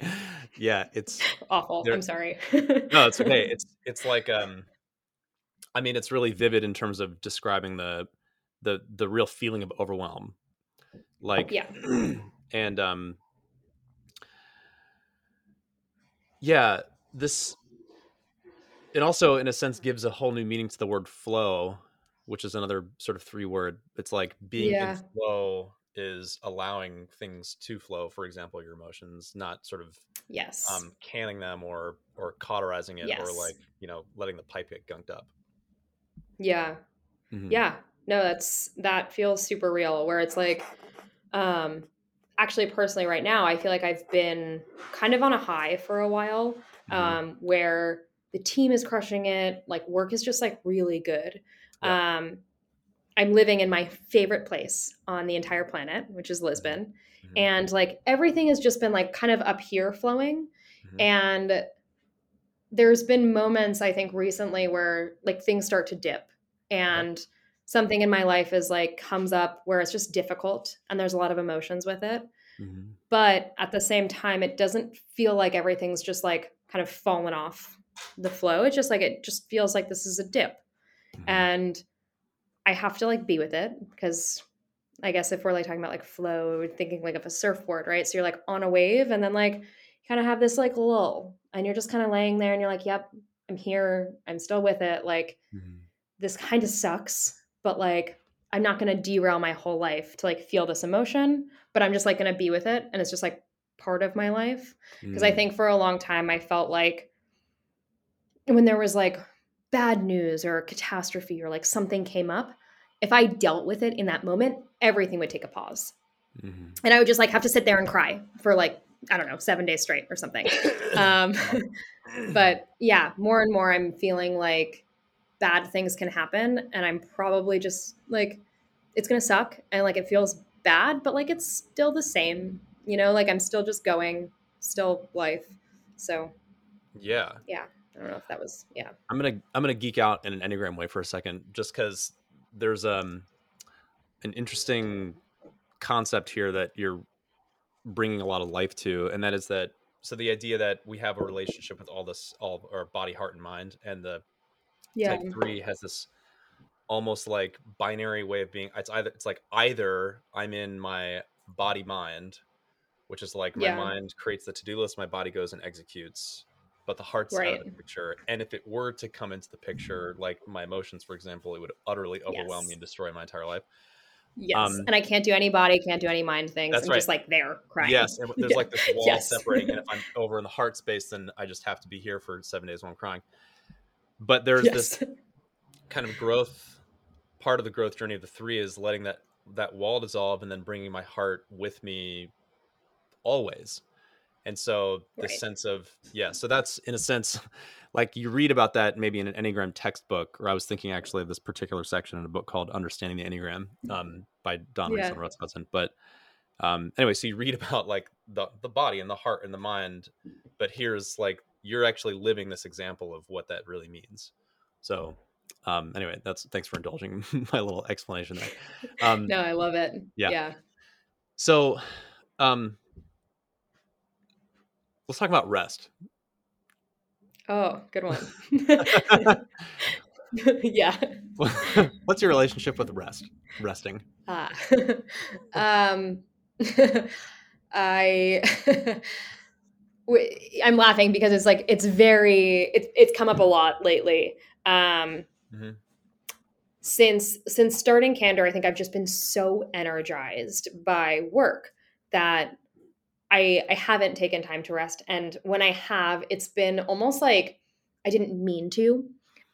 Yeah it's awful. i'm sorry. No it's okay. It's it's like um i mean it's really vivid in terms of describing the the the real feeling of overwhelm. Like yeah. and um yeah this it also in a sense gives a whole new meaning to the word flow which is another sort of three word. It's like being yeah. in flow is allowing things to flow for example your emotions not sort of yes. um canning them or or cauterizing it yes. or like you know letting the pipe get gunked up. Yeah. Mm-hmm. yeah no that's that feels super real where it's like um actually personally right now i feel like i've been kind of on a high for a while mm-hmm. um, where the team is crushing it like work is just like really good yeah. um, i'm living in my favorite place on the entire planet which is lisbon mm-hmm. and like everything has just been like kind of up here flowing mm-hmm. and there's been moments i think recently where like things start to dip and yeah something in my life is like comes up where it's just difficult and there's a lot of emotions with it. Mm-hmm. But at the same time, it doesn't feel like everything's just like kind of fallen off the flow. It's just like it just feels like this is a dip. Mm-hmm. And I have to like be with it because I guess if we're like talking about like flow, thinking like of a surfboard, right? So you're like on a wave and then like you kind of have this like lull and you're just kind of laying there and you're like, yep, I'm here. I'm still with it. Like mm-hmm. this kind of sucks but like I'm not going to derail my whole life to like feel this emotion, but I'm just like going to be with it and it's just like part of my life because mm. I think for a long time I felt like when there was like bad news or catastrophe or like something came up, if I dealt with it in that moment, everything would take a pause. Mm-hmm. And I would just like have to sit there and cry for like I don't know, 7 days straight or something. um but yeah, more and more I'm feeling like bad things can happen and i'm probably just like it's gonna suck and like it feels bad but like it's still the same you know? Like i'm still just going still life. So yeah. yeah. I don't know if that was yeah. I'm gonna i'm gonna geek out in an enneagram way for a second just because there's um an interesting concept here that you're bringing a lot of life to and that is that so the idea that we have a relationship with all this all our body heart and mind and the yeah. type three has this almost like binary way of being it's either it's like either i'm in my body mind which is like my yeah. mind creates the to-do list my body goes and executes but the heart's right. out of the picture and if it were to come into the picture like my emotions for example it would utterly overwhelm yes. me and destroy my entire life Yes, um, and I can't do any body, can't do any mind things. I'm right. just like there crying. Yes, and there's like this wall yes. separating, and if I'm over in the heart space, then I just have to be here for seven days while I'm crying but there's yes. this kind of growth part of the growth journey of the three is letting that that wall dissolve and then bringing my heart with me always and so the right. sense of yeah so that's in a sense like you read about that maybe in an enneagram textbook or i was thinking actually of this particular section in a book called understanding the enneagram um, by don yeah. and russ hudson but um, anyway so you read about like the the body and the heart and the mind but here's like you're actually living this example of what that really means. So um anyway that's thanks for indulging my little explanation there um no i love it yeah yeah so um let's talk about rest Oh, good one. yeah. What's your relationship with rest? Resting. Ah. um, I I'm laughing because it's like it's very it's it's come up a lot lately. Um, mm-hmm. Since since starting Candor, I think I've just been so energized by work that I I haven't taken time to rest, and when I have, it's been almost like I didn't mean to.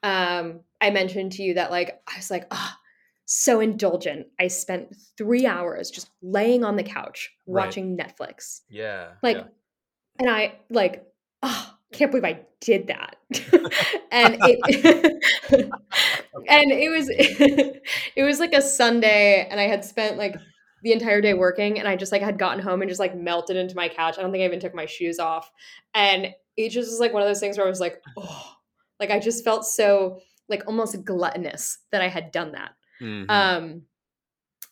Um, I mentioned to you that like I was like, ah, oh, so indulgent. I spent three hours just laying on the couch watching right. Netflix. Yeah. Like, yeah. And I like, oh, can't believe I did that. and it, and it was, it was like a Sunday, and I had spent like the entire day working, and I just like had gotten home and just like melted into my couch. I don't think I even took my shoes off, and it just was like one of those things where I was like, oh, like I just felt so like almost gluttonous that I had done that. Mm-hmm. Um,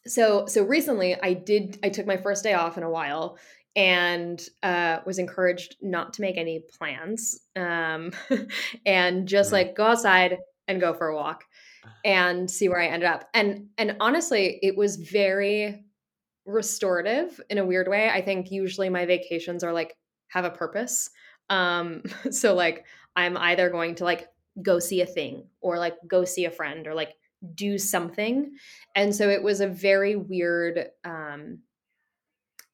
so so recently I did I took my first day off in a while and uh, was encouraged not to make any plans um, and just like go outside and go for a walk and see where I ended up. And and honestly, it was very restorative in a weird way. I think usually my vacations are like have a purpose. Um, so like I'm either going to like go see a thing or like go see a friend or like do something. And so it was a very weird um,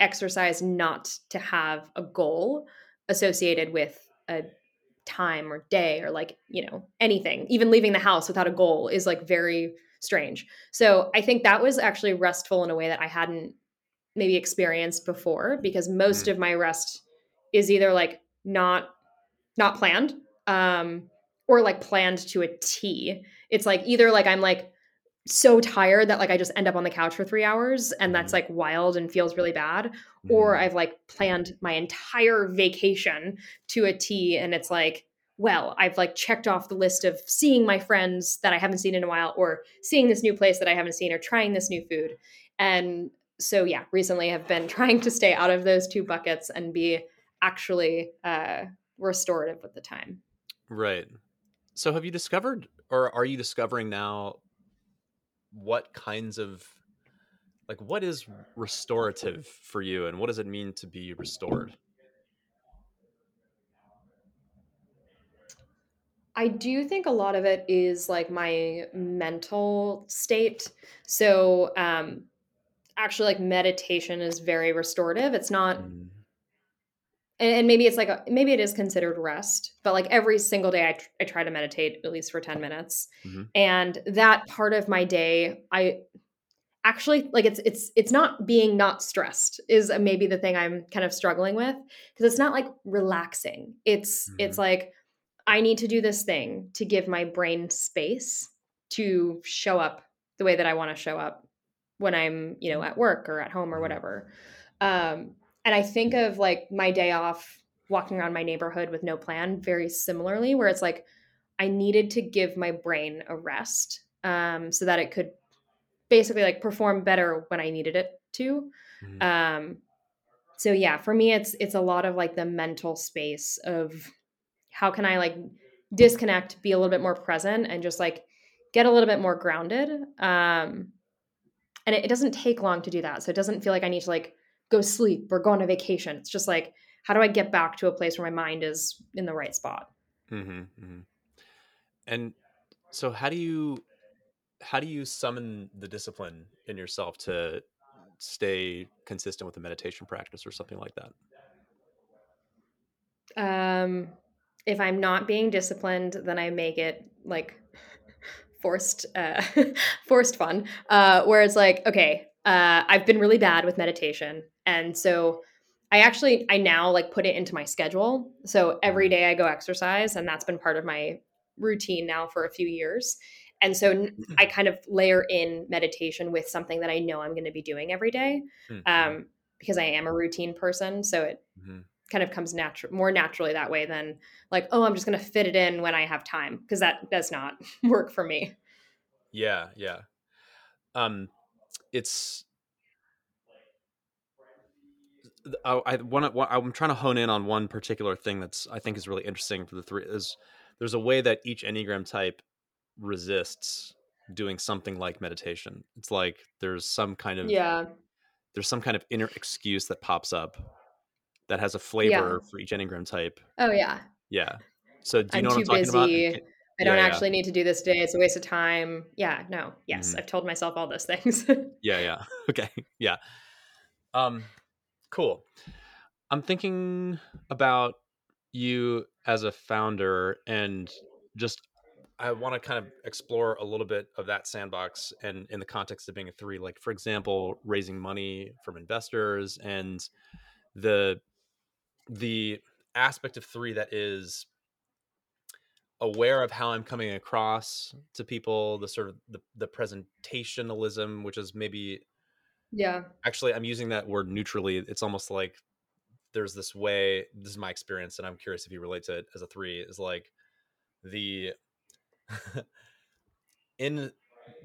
exercise not to have a goal associated with a time or day or like, you know, anything. Even leaving the house without a goal is like very strange. So I think that was actually restful in a way that I hadn't maybe experienced before because most mm. of my rest is either like not not planned um or like planned to a T. It's like either like I'm like so tired that like I just end up on the couch for 3 hours and that's mm-hmm. like wild and feels really bad or mm-hmm. I've like planned my entire vacation to a T and it's like well, I've like checked off the list of seeing my friends that I haven't seen in a while or seeing this new place that I haven't seen or trying this new food. And so yeah, recently I've been trying to stay out of those two buckets and be actually uh restorative with the time. Right. So have you discovered or are you discovering now what kinds of like what is restorative for you and what does it mean to be restored? I do think a lot of it is like my mental state. So, um, actually, like meditation is very restorative. It's not mm and, and maybe it's like a, maybe it is considered rest but like every single day I, tr- I try to meditate at least for 10 minutes mm-hmm. and that part of my day i actually like it's it's it's not being not stressed is maybe the thing i'm kind of struggling with because it's not like relaxing it's mm-hmm. it's like i need to do this thing to give my brain space to show up the way that i want to show up when i'm you know at work or at home or mm-hmm. whatever um and I think of like my day off walking around my neighborhood with no plan very similarly, where it's like I needed to give my brain a rest um, so that it could basically like perform better when I needed it to. Mm-hmm. Um, so yeah, for me, it's it's a lot of like the mental space of how can I like disconnect, be a little bit more present, and just like get a little bit more grounded. Um, and it, it doesn't take long to do that, so it doesn't feel like I need to like go sleep or go on a vacation. It's just like, how do I get back to a place where my mind is in the right spot? Mm-hmm, mm-hmm. And so, how do you how do you summon the discipline in yourself to stay consistent with a meditation practice or something like that? Um, if I'm not being disciplined, then I make it like forced uh forced fun uh where it's like okay uh i've been really bad with meditation and so I actually I now like put it into my schedule. So every mm-hmm. I go exercise and that's been part of my routine now for a few years. And so mm-hmm. I kind of layer in meditation with something that I know I'm going to be doing every day, mm-hmm. um, because I am a routine person. So it mm-hmm. kind of comes natural, more naturally that way than like, oh, I'm just going to fit it in when I have time, because that does not work for me. Yeah, yeah. Um, it's I, I want to. I'm trying to hone in on one particular thing that's I think is really interesting for the three. Is there's a way that each enneagram type resists doing something like meditation. It's like there's some kind of yeah. There's some kind of inner excuse that pops up that has a flavor for each enneagram type. Oh yeah. Yeah. So do you I'm know what too I'm talking busy. about? I don't Yeah, yeah. actually need to do this today. It's a waste of time. Yeah, no. Yes, Mhm. I've told myself all those things. Yeah, yeah. Okay. Yeah. Um cool. I'm thinking about you as a founder and just I want to kind of explore a little bit of that sandbox and in the context of being a three, like for example, raising money from investors and the the aspect of three that is aware of how I'm coming across to people, the sort of the, the presentationalism, which is maybe yeah. actually i'm using that word neutrally it's almost like there's this way this is my experience and i'm curious if you relate to it as a three is like the in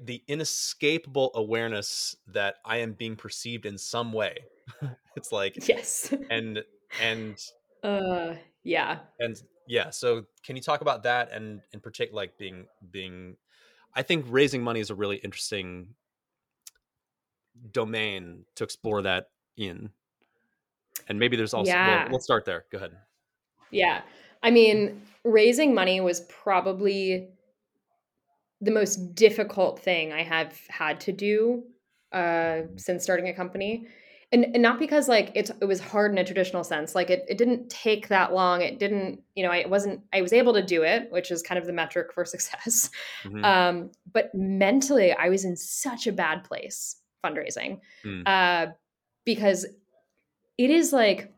the inescapable awareness that i am being perceived in some way it's like Yes. and and Uh yeah. and yeah so can you talk about that and in particular like being being i think raising money is a really interesting domain to explore that in and maybe there's also well, Yeah. let's start there go ahead Yeah. I mean, raising money was probably the most difficult thing I have had to do uh, since starting a company. And, and not because like it's it was hard in a traditional sense like it, it didn't take that long it didn't you know i wasn't i was able to do it which is kind of the metric for success Mhm. um, but mentally i was in such a bad place fundraising Mm. uh, because it is like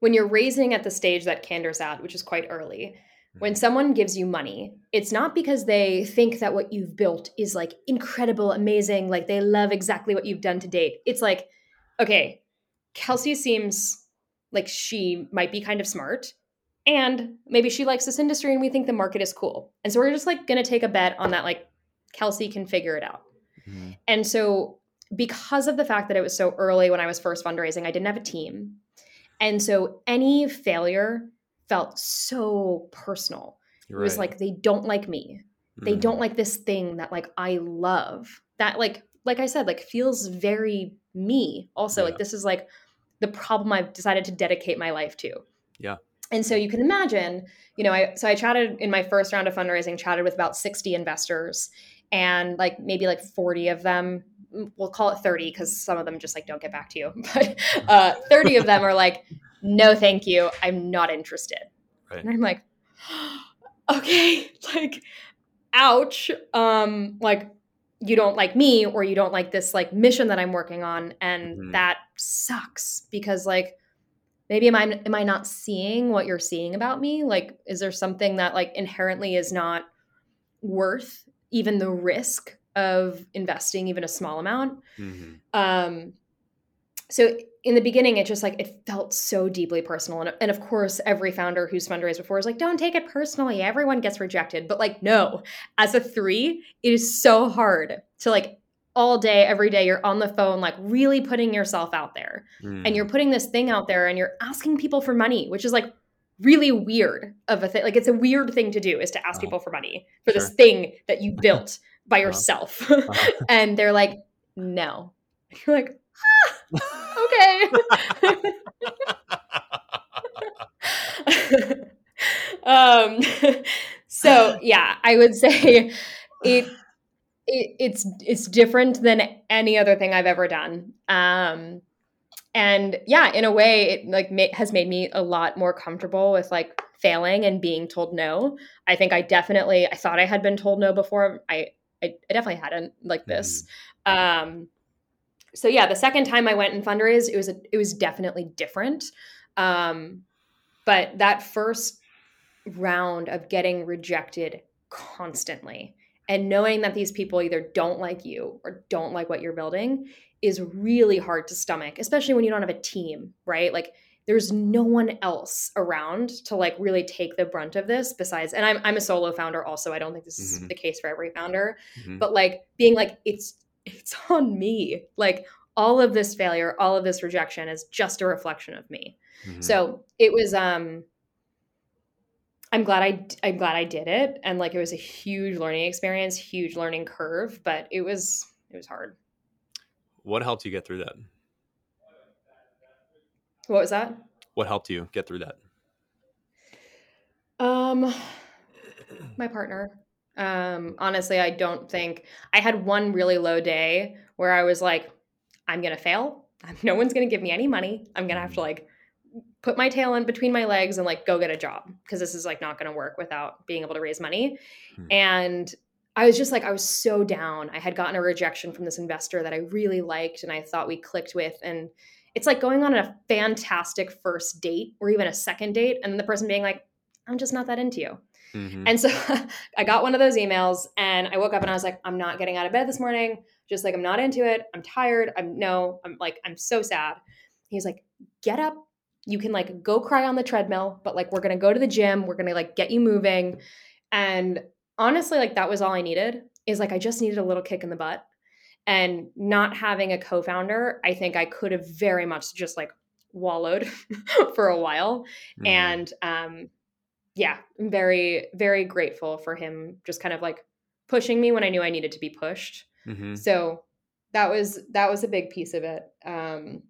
when you're raising at the stage that Candor's at which is quite early when Mhm. someone gives you money it's not because they think that what you've built is like incredible amazing like they love exactly what you've done to date it's like okay kelsey seems like she might be kind of smart and maybe she likes this industry and we think the market is cool and so we're just like going to take a bet on that like kelsey can figure it out Mhm. and so, because of the fact that it was so early when I was first fundraising, I didn't have a team. And so, any failure felt so personal. You're It was like, they don't like me. They Mhm. don't like this thing that, like, I love. That, like, like I said, like, feels very me. Also, Yeah. like, this is like the problem I've decided to dedicate my life to. Yeah. And so you can imagine, you know, I so I chatted in my first round of fundraising, chatted with about 60 investors, and like maybe like 40 of them, we'll call it 30 because some of them just like don't get back to you. But uh 30 of them are like, no, thank you. I'm not interested. Right. And I'm like, okay, like, ouch. Um, like you don't like me or you don't like this like mission that I'm working on. And Mhm. that sucks because like maybe am I am I not seeing what you're seeing about me? Like, is there something that like inherently is not worth even the risk of investing even a small amount? Mhm. Um, so in the beginning, it just like it felt so deeply personal, and, and of course, every founder who's fundraised before is like, "Don't take it personally. Everyone gets rejected." But like, no, as a three, it is so hard to like all day, every day, you're on the phone, like really putting yourself out there, and you're putting this thing out there, and you're asking people for money, which is like really weird of a thing. Like, it's a weird thing to do is to ask Uh-huh. people for money for this thing that you built by Uh-huh. yourself, Uh-huh. and they're like, "No." You're like, okay. um, so yeah, I would say it, it it's it's different than any other thing I've ever done. Um, and yeah, in a way, it like ma- has made me a lot more comfortable with like failing and being told no. I think I definitely I thought I had been told no before. I I, I definitely hadn't like this. Um, so yeah, the second time I went and fundraised, it was a, it was definitely different. Um, but that first round of getting rejected constantly and knowing that these people either don't like you or don't like what you're building is really hard to stomach, especially when you don't have a team, right? Like there's no one else around to like really take the brunt of this besides and I'm I'm a solo founder also. I don't think this is Mhm. the case for every founder, Mhm. but like being like it's it's on me. Like all of this failure, all of this rejection is just a reflection of me. Mhm. So it was um I'm glad I I'm glad I did it and like it was a huge learning experience, huge learning curve, but it was it was hard. What helped you get through that? What was that? What helped you get through that? Um my partner. Um honestly, I don't think I had one really low day where I was like I'm going to fail. No one's going to give me any money. I'm going to have to like put my tail in between my legs and like go get a job because this is like not going to work without being able to raise money. Hmm. And I was just like, I was so down. I had gotten a rejection from this investor that I really liked and I thought we clicked with. And it's like going on a fantastic first date or even a second date, and the person being like, I'm just not that into you. Mhm. And so I got one of those emails and I woke up and I was like, I'm not getting out of bed this morning. Just like, I'm not into it. I'm tired. I'm no, I'm like, I'm so sad. He's like, get up. You can like go cry on the treadmill, but like, we're going to go to the gym. We're going to like get you moving. And honestly, like, that was all I needed is like, I just needed a little kick in the butt. And not having a co founder, I think I could have very much just like wallowed for a while Mhm. and um yeah i'm very very grateful for him just kind of like pushing me when i knew i needed to be pushed Mhm. so that was that was a big piece of it um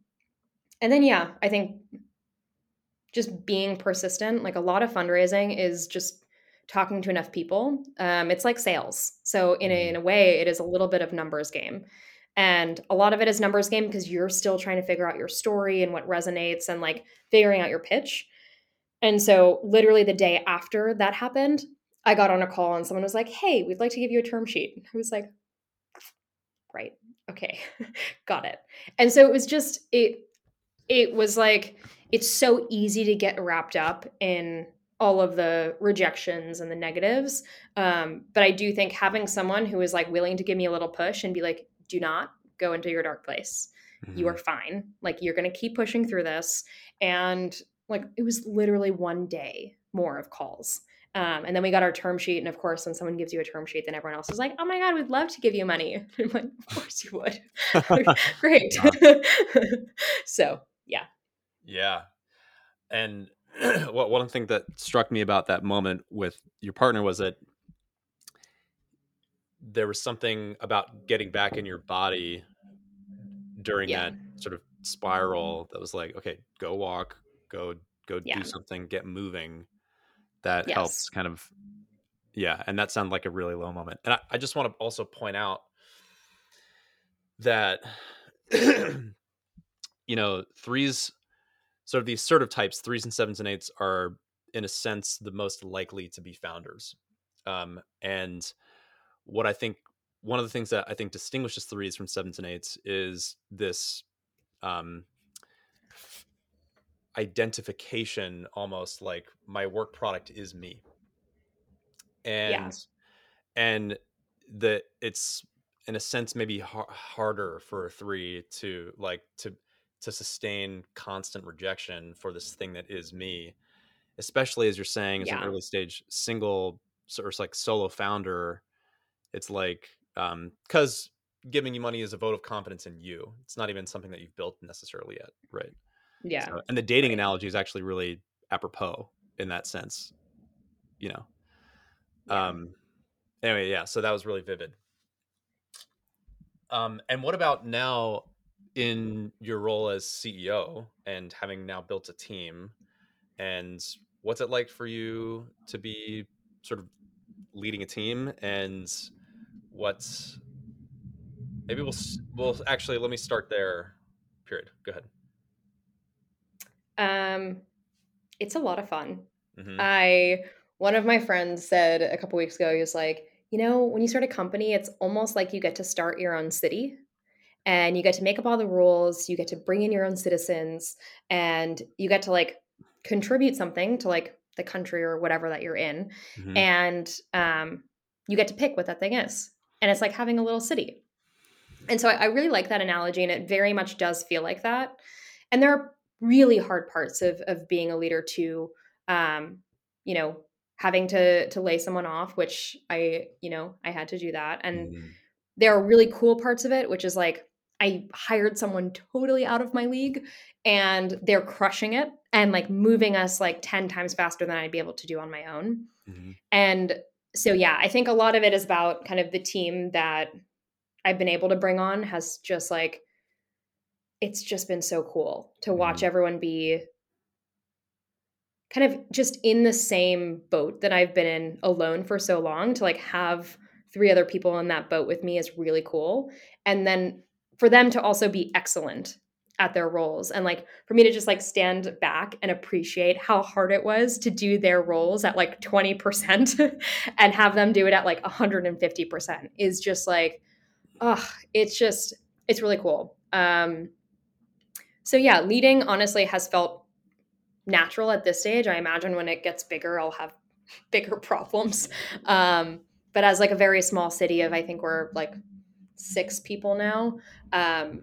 and then yeah i think just being persistent like a lot of fundraising is just talking to enough people um it's like sales so in a, in a way it is a little bit of numbers game and a lot of it is numbers game because you're still trying to figure out your story and what resonates and like figuring out your pitch and so, literally, the day after that happened, I got on a call and someone was like, Hey, we'd like to give you a term sheet. I was like, Right. Okay. got it. And so it was just, it, it was like, it's so easy to get wrapped up in all of the rejections and the negatives. Um, but I do think having someone who is like willing to give me a little push and be like, do not go into your dark place you Mhm. are fine. Like you're going to keep pushing through this. And like it was literally one day more of calls. Um, and then we got our term sheet. And of course, when someone gives you a term sheet, then everyone else is like, oh my God, we'd love to give you money. I'm like, of course you would. Great. so, yeah. Yeah. And what one thing that struck me about that moment with your partner was that there was something about getting back in your body during Yeah. that sort of spiral that was like, okay, go walk, go go Yeah. do something, get moving. That Yes. helps kind of yeah, and that sounded like a really low moment. And I, I just want to also point out that you know, threes sort of these sort of types, threes and sevens and eights are in a sense the most likely to be founders. Um, and what I think one of the things that I think distinguishes threes from sevens and eights is this um, identification, almost like my work product is me, and and the it's in a sense maybe har- harder for a three to like to to sustain constant rejection for this thing that is me especially as you're saying as an early stage single it's like solo founder it's like um because giving you money is a vote of confidence in you it's not even something that you've built necessarily yet right Yeah. So- and the dating right. analogy is actually really apropos in that sense you know Yeah. um anyway yeah so that was really vivid um and what about now in your role as ceo and having now built a team and what's it like for you to be sort of leading a team and what's maybe we'll we'll actually let me start there period go ahead Um, it's a lot of fun. Mhm. I one of my friends said a couple weeks ago, he was like, you know, when you start a company, it's almost like you get to start your own city and you get to make up all the rules, you get to bring in your own citizens, and you get to like contribute something to like the country or whatever that you're in. Mhm. And um, you get to pick what that thing is. And it's like having a little city. And so I, I really like that analogy, and it very much does feel like that. And there are really hard parts of of being a leader too. Um, you know, having to to lay someone off, which I, you know, I had to do that. And Mhm. there are really cool parts of it, which is like I hired someone totally out of my league and they're crushing it and like moving us like 10 times faster than I'd be able to do on my own. Mm-hmm. And so, yeah, I think a lot of it is about kind of the team that I've been able to bring on has just like, it's just been so cool to watch mm-hmm. everyone be kind of just in the same boat that I've been in alone for so long to like have three other people in that boat with me is really cool. And then for them to also be excellent at their roles and like for me to just like stand back and appreciate how hard it was to do their roles at like 20% and have them do it at like 150% is just like oh it's just it's really cool. Um so yeah leading honestly has felt natural at this stage. I imagine when it gets bigger i'll have bigger problems. Um but as like a very small city of i think we're like six people now um,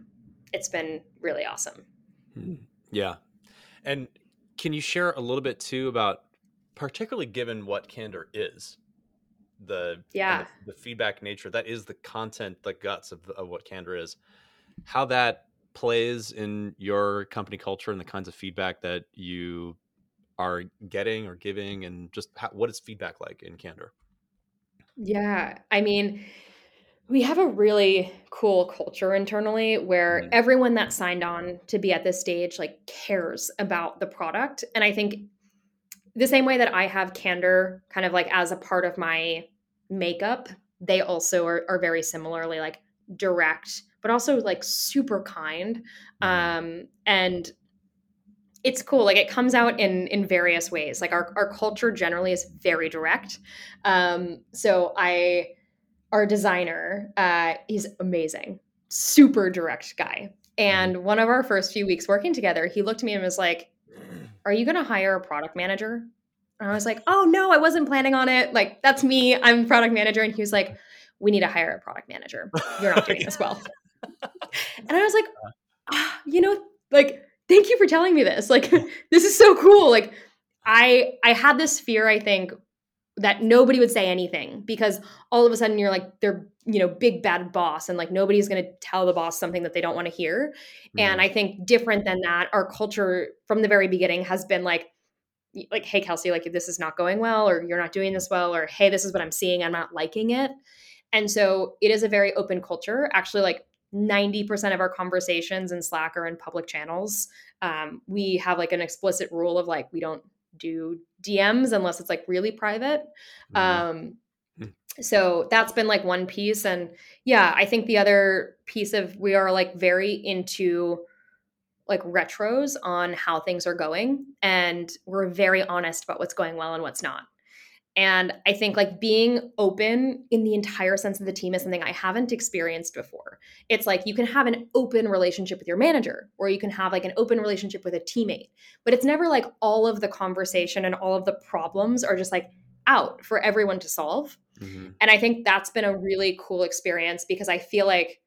it's been really awesome. Hmm. Yeah. And can you share a little bit too about, particularly given what candor is, the yeah the, the, feedback nature that is the content, the guts of, of what candor is, how that plays in your company culture and the kinds of feedback that you are getting or giving, and just how, what is feedback like in candor? Yeah, I mean, we have a really cool culture internally where mm-hmm. everyone that signed on to be at this stage like cares about the product. And i think the same way that i have candor kind of like as a part of my makeup they also are, are very similarly like direct but also like super kind. Mm-hmm. um and it's cool. Like it comes out in in various ways. Like our, our culture generally is very direct. Um so i our designer, uh, he's amazing, super direct guy. And mm-hmm. one of our first few weeks working together, he looked at me and was like, Are you going to hire a product manager? And I was like, Oh, no, I wasn't planning on it. Like, that's me. I'm product manager. And he was like, We need to hire a product manager. You're not doing this well. and I was like, ah, You know, like, thank you for telling me this. Like, this is so cool. Like, I I had this fear, I think, that nobody would say anything because all of a sudden you're like they're you know big bad boss and like nobody's going to tell the boss something that they don't want to hear. Mm-hmm. and i think different than that our culture from the very beginning has been like like hey kelsey like this is not going well or you're not doing this well or hey this is what i'm seeing i'm not liking it. And so it is a very open culture. Actually like 90% of our conversations in slack are in public channels. Um, we have like an explicit rule of like we don't do DMs unless it's like really private. Mm-hmm. Um, hmm. so that's been like one piece. And yeah, I think the other piece of we are like very into like retros on how things are going. And we're very honest about what's going well and what's not. And I think like being open in the entire sense of the team is something I haven't experienced before. It's like you can have an open relationship with your manager, or you can have like an open relationship with a teammate, but it's never like all of the conversation and all of the problems are just like out for everyone to solve. Mm-hmm. And I think that's been a really cool experience because I feel like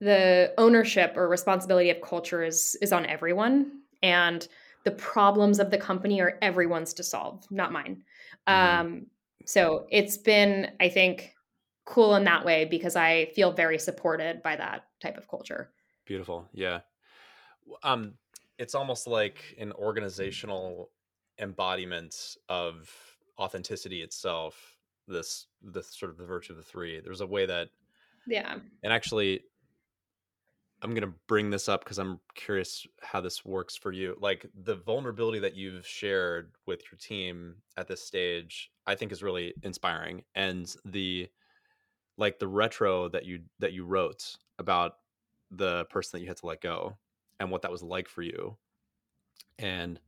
the ownership or responsibility of culture is is on everyone and the problems of the company are everyone's to solve, not mine. Mm-hmm. Um, so it's been, I think, cool in that way because I feel very supported by that type of culture. Beautiful. Yeah. Um, it's almost like an organizational embodiment of authenticity itself. This, this sort of the virtue of the three. There's a way that, yeah, and actually, I'm going to bring this up because I'm curious how this works for you. Like the vulnerability that you've shared with your team at this stage, I think is really inspiring. And the like the retro that you that you wrote about the person that you had to let go and what that was like for you. And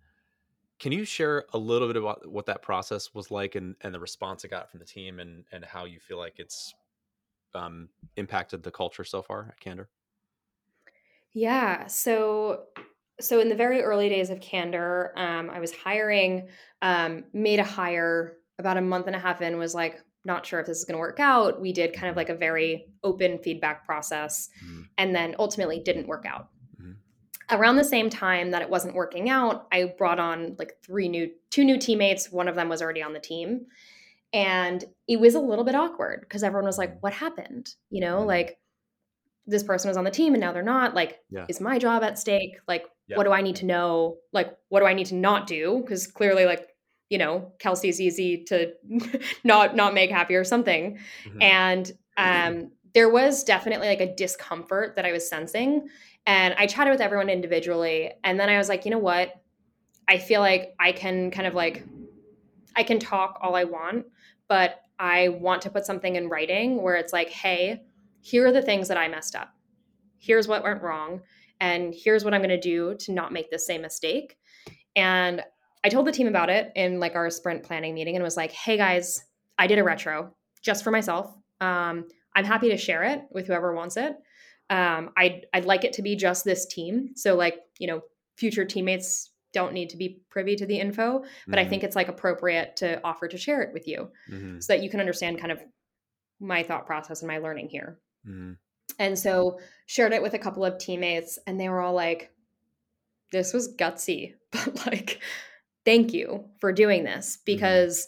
can you share a little bit about what that process was like and, and the response it got from the team and, and how you feel like it's um, impacted the culture so far at Candor? Yeah. So so in the very early days of Candor, um, I was hiring, um, made a hire about a month and a half in, was like, not sure if this is going to work out. We did kind of like a very open feedback process mm-hmm. and then ultimately didn't work out. Mm-hmm. Around the same time that it wasn't working out, I brought on like three new, two new teammates. One of them was already on the team. And it was a little bit awkward because everyone was like, what happened? You know, mm-hmm. like, this person was on the team and now they're not like Yeah. is my job at stake like Yeah. what do i need to know like what do i need to not do because clearly like you know kelsey's easy to not not make happy or something Mhm. and um there was definitely like a discomfort that i was sensing and i chatted with everyone individually and then i was like you know what i feel like i can kind of like i can talk all i want but i want to put something in writing where it's like hey here are the things that i messed up. Here's what went wrong and here's what i'm going to do to not make the same mistake. And i told the team about it in like our sprint planning meeting and was like hey guys i did a retro just for myself. Um, i'm happy to share it with whoever wants it. Um, I'd, I'd like it to be just this team. So like you know future teammates don't need to be privy to the info but i Mhm. think it's like appropriate to offer to share it with you Mhm. so that you can understand kind of my thought process and my learning here Mhm. and so shared it with a couple of teammates and they were all like this was gutsy but like thank you for doing this because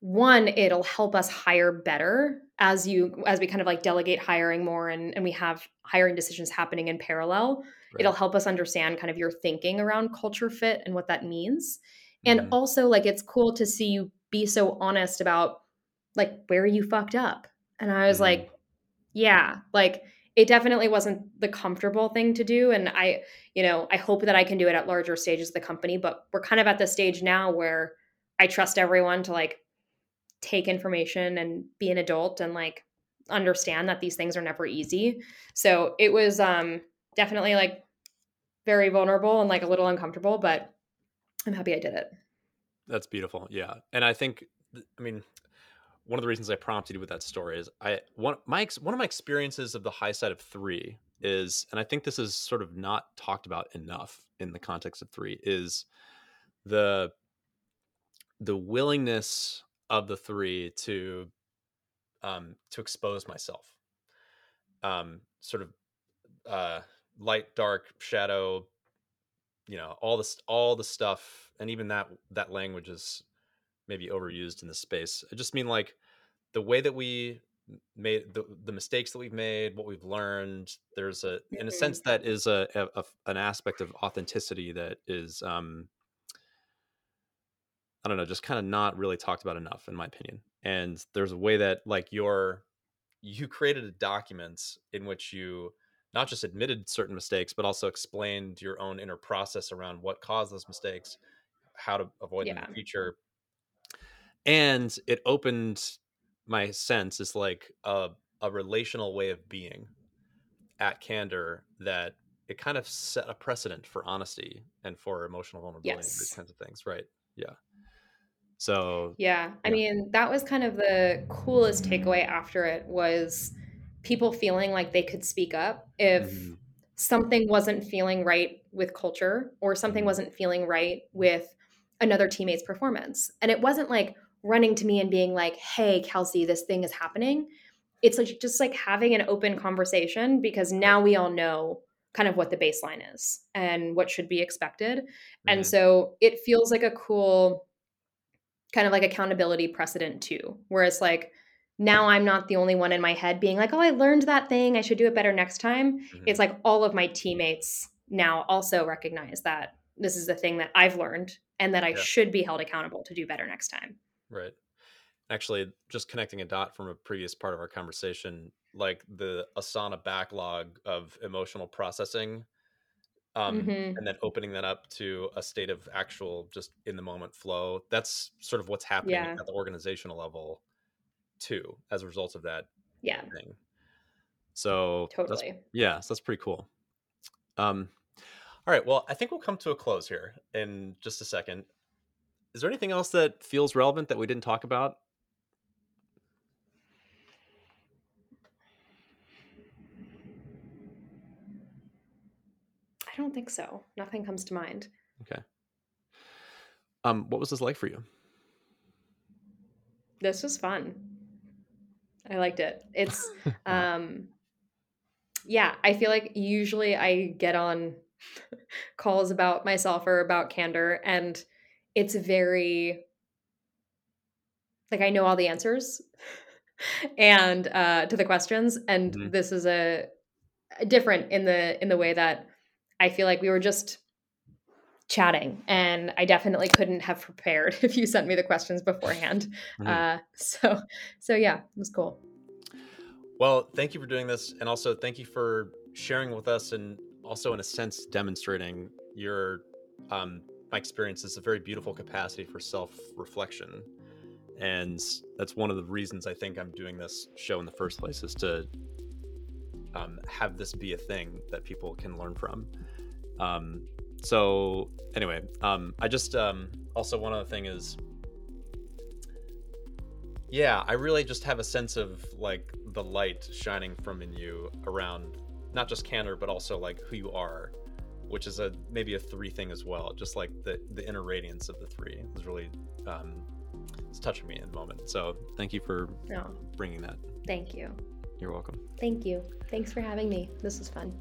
one it'll help us hire better as you as we kind of like delegate hiring more and, and we have hiring decisions happening in parallel Right. it'll help us understand kind of your thinking around culture fit and what that means and Mhm. also like it's cool to see you be so honest about like where you fucked up and i was Mhm. like yeah like it definitely wasn't the comfortable thing to do and i you know i hope that i can do it at larger stages of the company but we're kind of at the stage now where i trust everyone to like take information and be an adult and like understand that these things are never easy so it was um definitely like very vulnerable and like a little uncomfortable but i'm happy i did it That's beautiful. Yeah. And I think, I mean, one of the reasons I prompted you with that story is I one my one of my experiences of the high side of three is, and I think this is sort of not talked about enough in the context of three is the the willingness of the three to um to expose myself. Um sort of uh light dark shadow you know all this all the stuff and even that that language is maybe overused in this space. I just mean like the way that we made the, the mistakes that we've made what we've learned there's a in a Mhm. sense that is a, a, a- an aspect of authenticity that is um i don't know just kind of not really talked about enough in my opinion. And there's a way that like your you created a document in which you not just admitted certain mistakes but also explained your own inner process around what caused those mistakes how to avoid them in the future and it opened my sense is like a, a relational way of being at candor that it kind of set a precedent for honesty and for emotional vulnerability and these kinds of things right yeah so Yeah. I Yeah. mean, that was kind of the coolest takeaway after it was people feeling like they could speak up if Mhm. something wasn't feeling right with culture or something Mhm. wasn't feeling right with another teammate's performance. And it wasn't like running to me and being like, "Hey, Kelsey, this thing is happening." It's like just like having an open conversation because now we all know kind of what the baseline is and what should be expected. And Mhm. so it feels like a cool kind of like accountability precedent too, where it's like now I'm not the only one in my head being like, oh, I learned that thing. I should do it better next time. Mhm. It's like all of my teammates now also recognize that this is the thing that I've learned and that I Yeah. should be held accountable to do better next time. Right. Actually, just connecting a dot from a previous part of our conversation, like the Asana backlog of emotional processing, um, Mhm. and then opening that up to a state of actual just in the moment flow. That's sort of what's happening Yeah. at the organizational level too, as a result of that Yeah, thing. So that's totally. yeah, so that's pretty cool. Um, all right, well, I think we'll come to a close here in just a second. Is there anything else that feels relevant that we didn't talk about? I don't think so. Nothing comes to mind. Okay. Um, what was this like for you? This was fun. I liked it. It's um yeah, I feel like usually I get on calls about myself or about candor and it's very like I know all the answers and uh to the questions and Mhm. this is a different in the in the way that I feel like we were just chatting and I definitely couldn't have prepared if you sent me the questions beforehand. Mm-hmm. Uh, so so yeah, it was cool. Well, thank you for doing this and also thank you for sharing with us and also in a sense demonstrating your um, my experience is a very beautiful capacity for self-reflection. And that's one of the reasons i think i'm doing this show in the first place is to um, have this be a thing that people can learn from. Um, so anyway um, i just um, also one other thing is yeah i really just have a sense of like the light shining from in you around not just candor but also like who you are which is a maybe a three thing as well just like the the inner radiance of the three is really um it's touching me in the moment. So thank you for bringing that. Thank you. You're welcome. Thank you. Thanks for having me. This was fun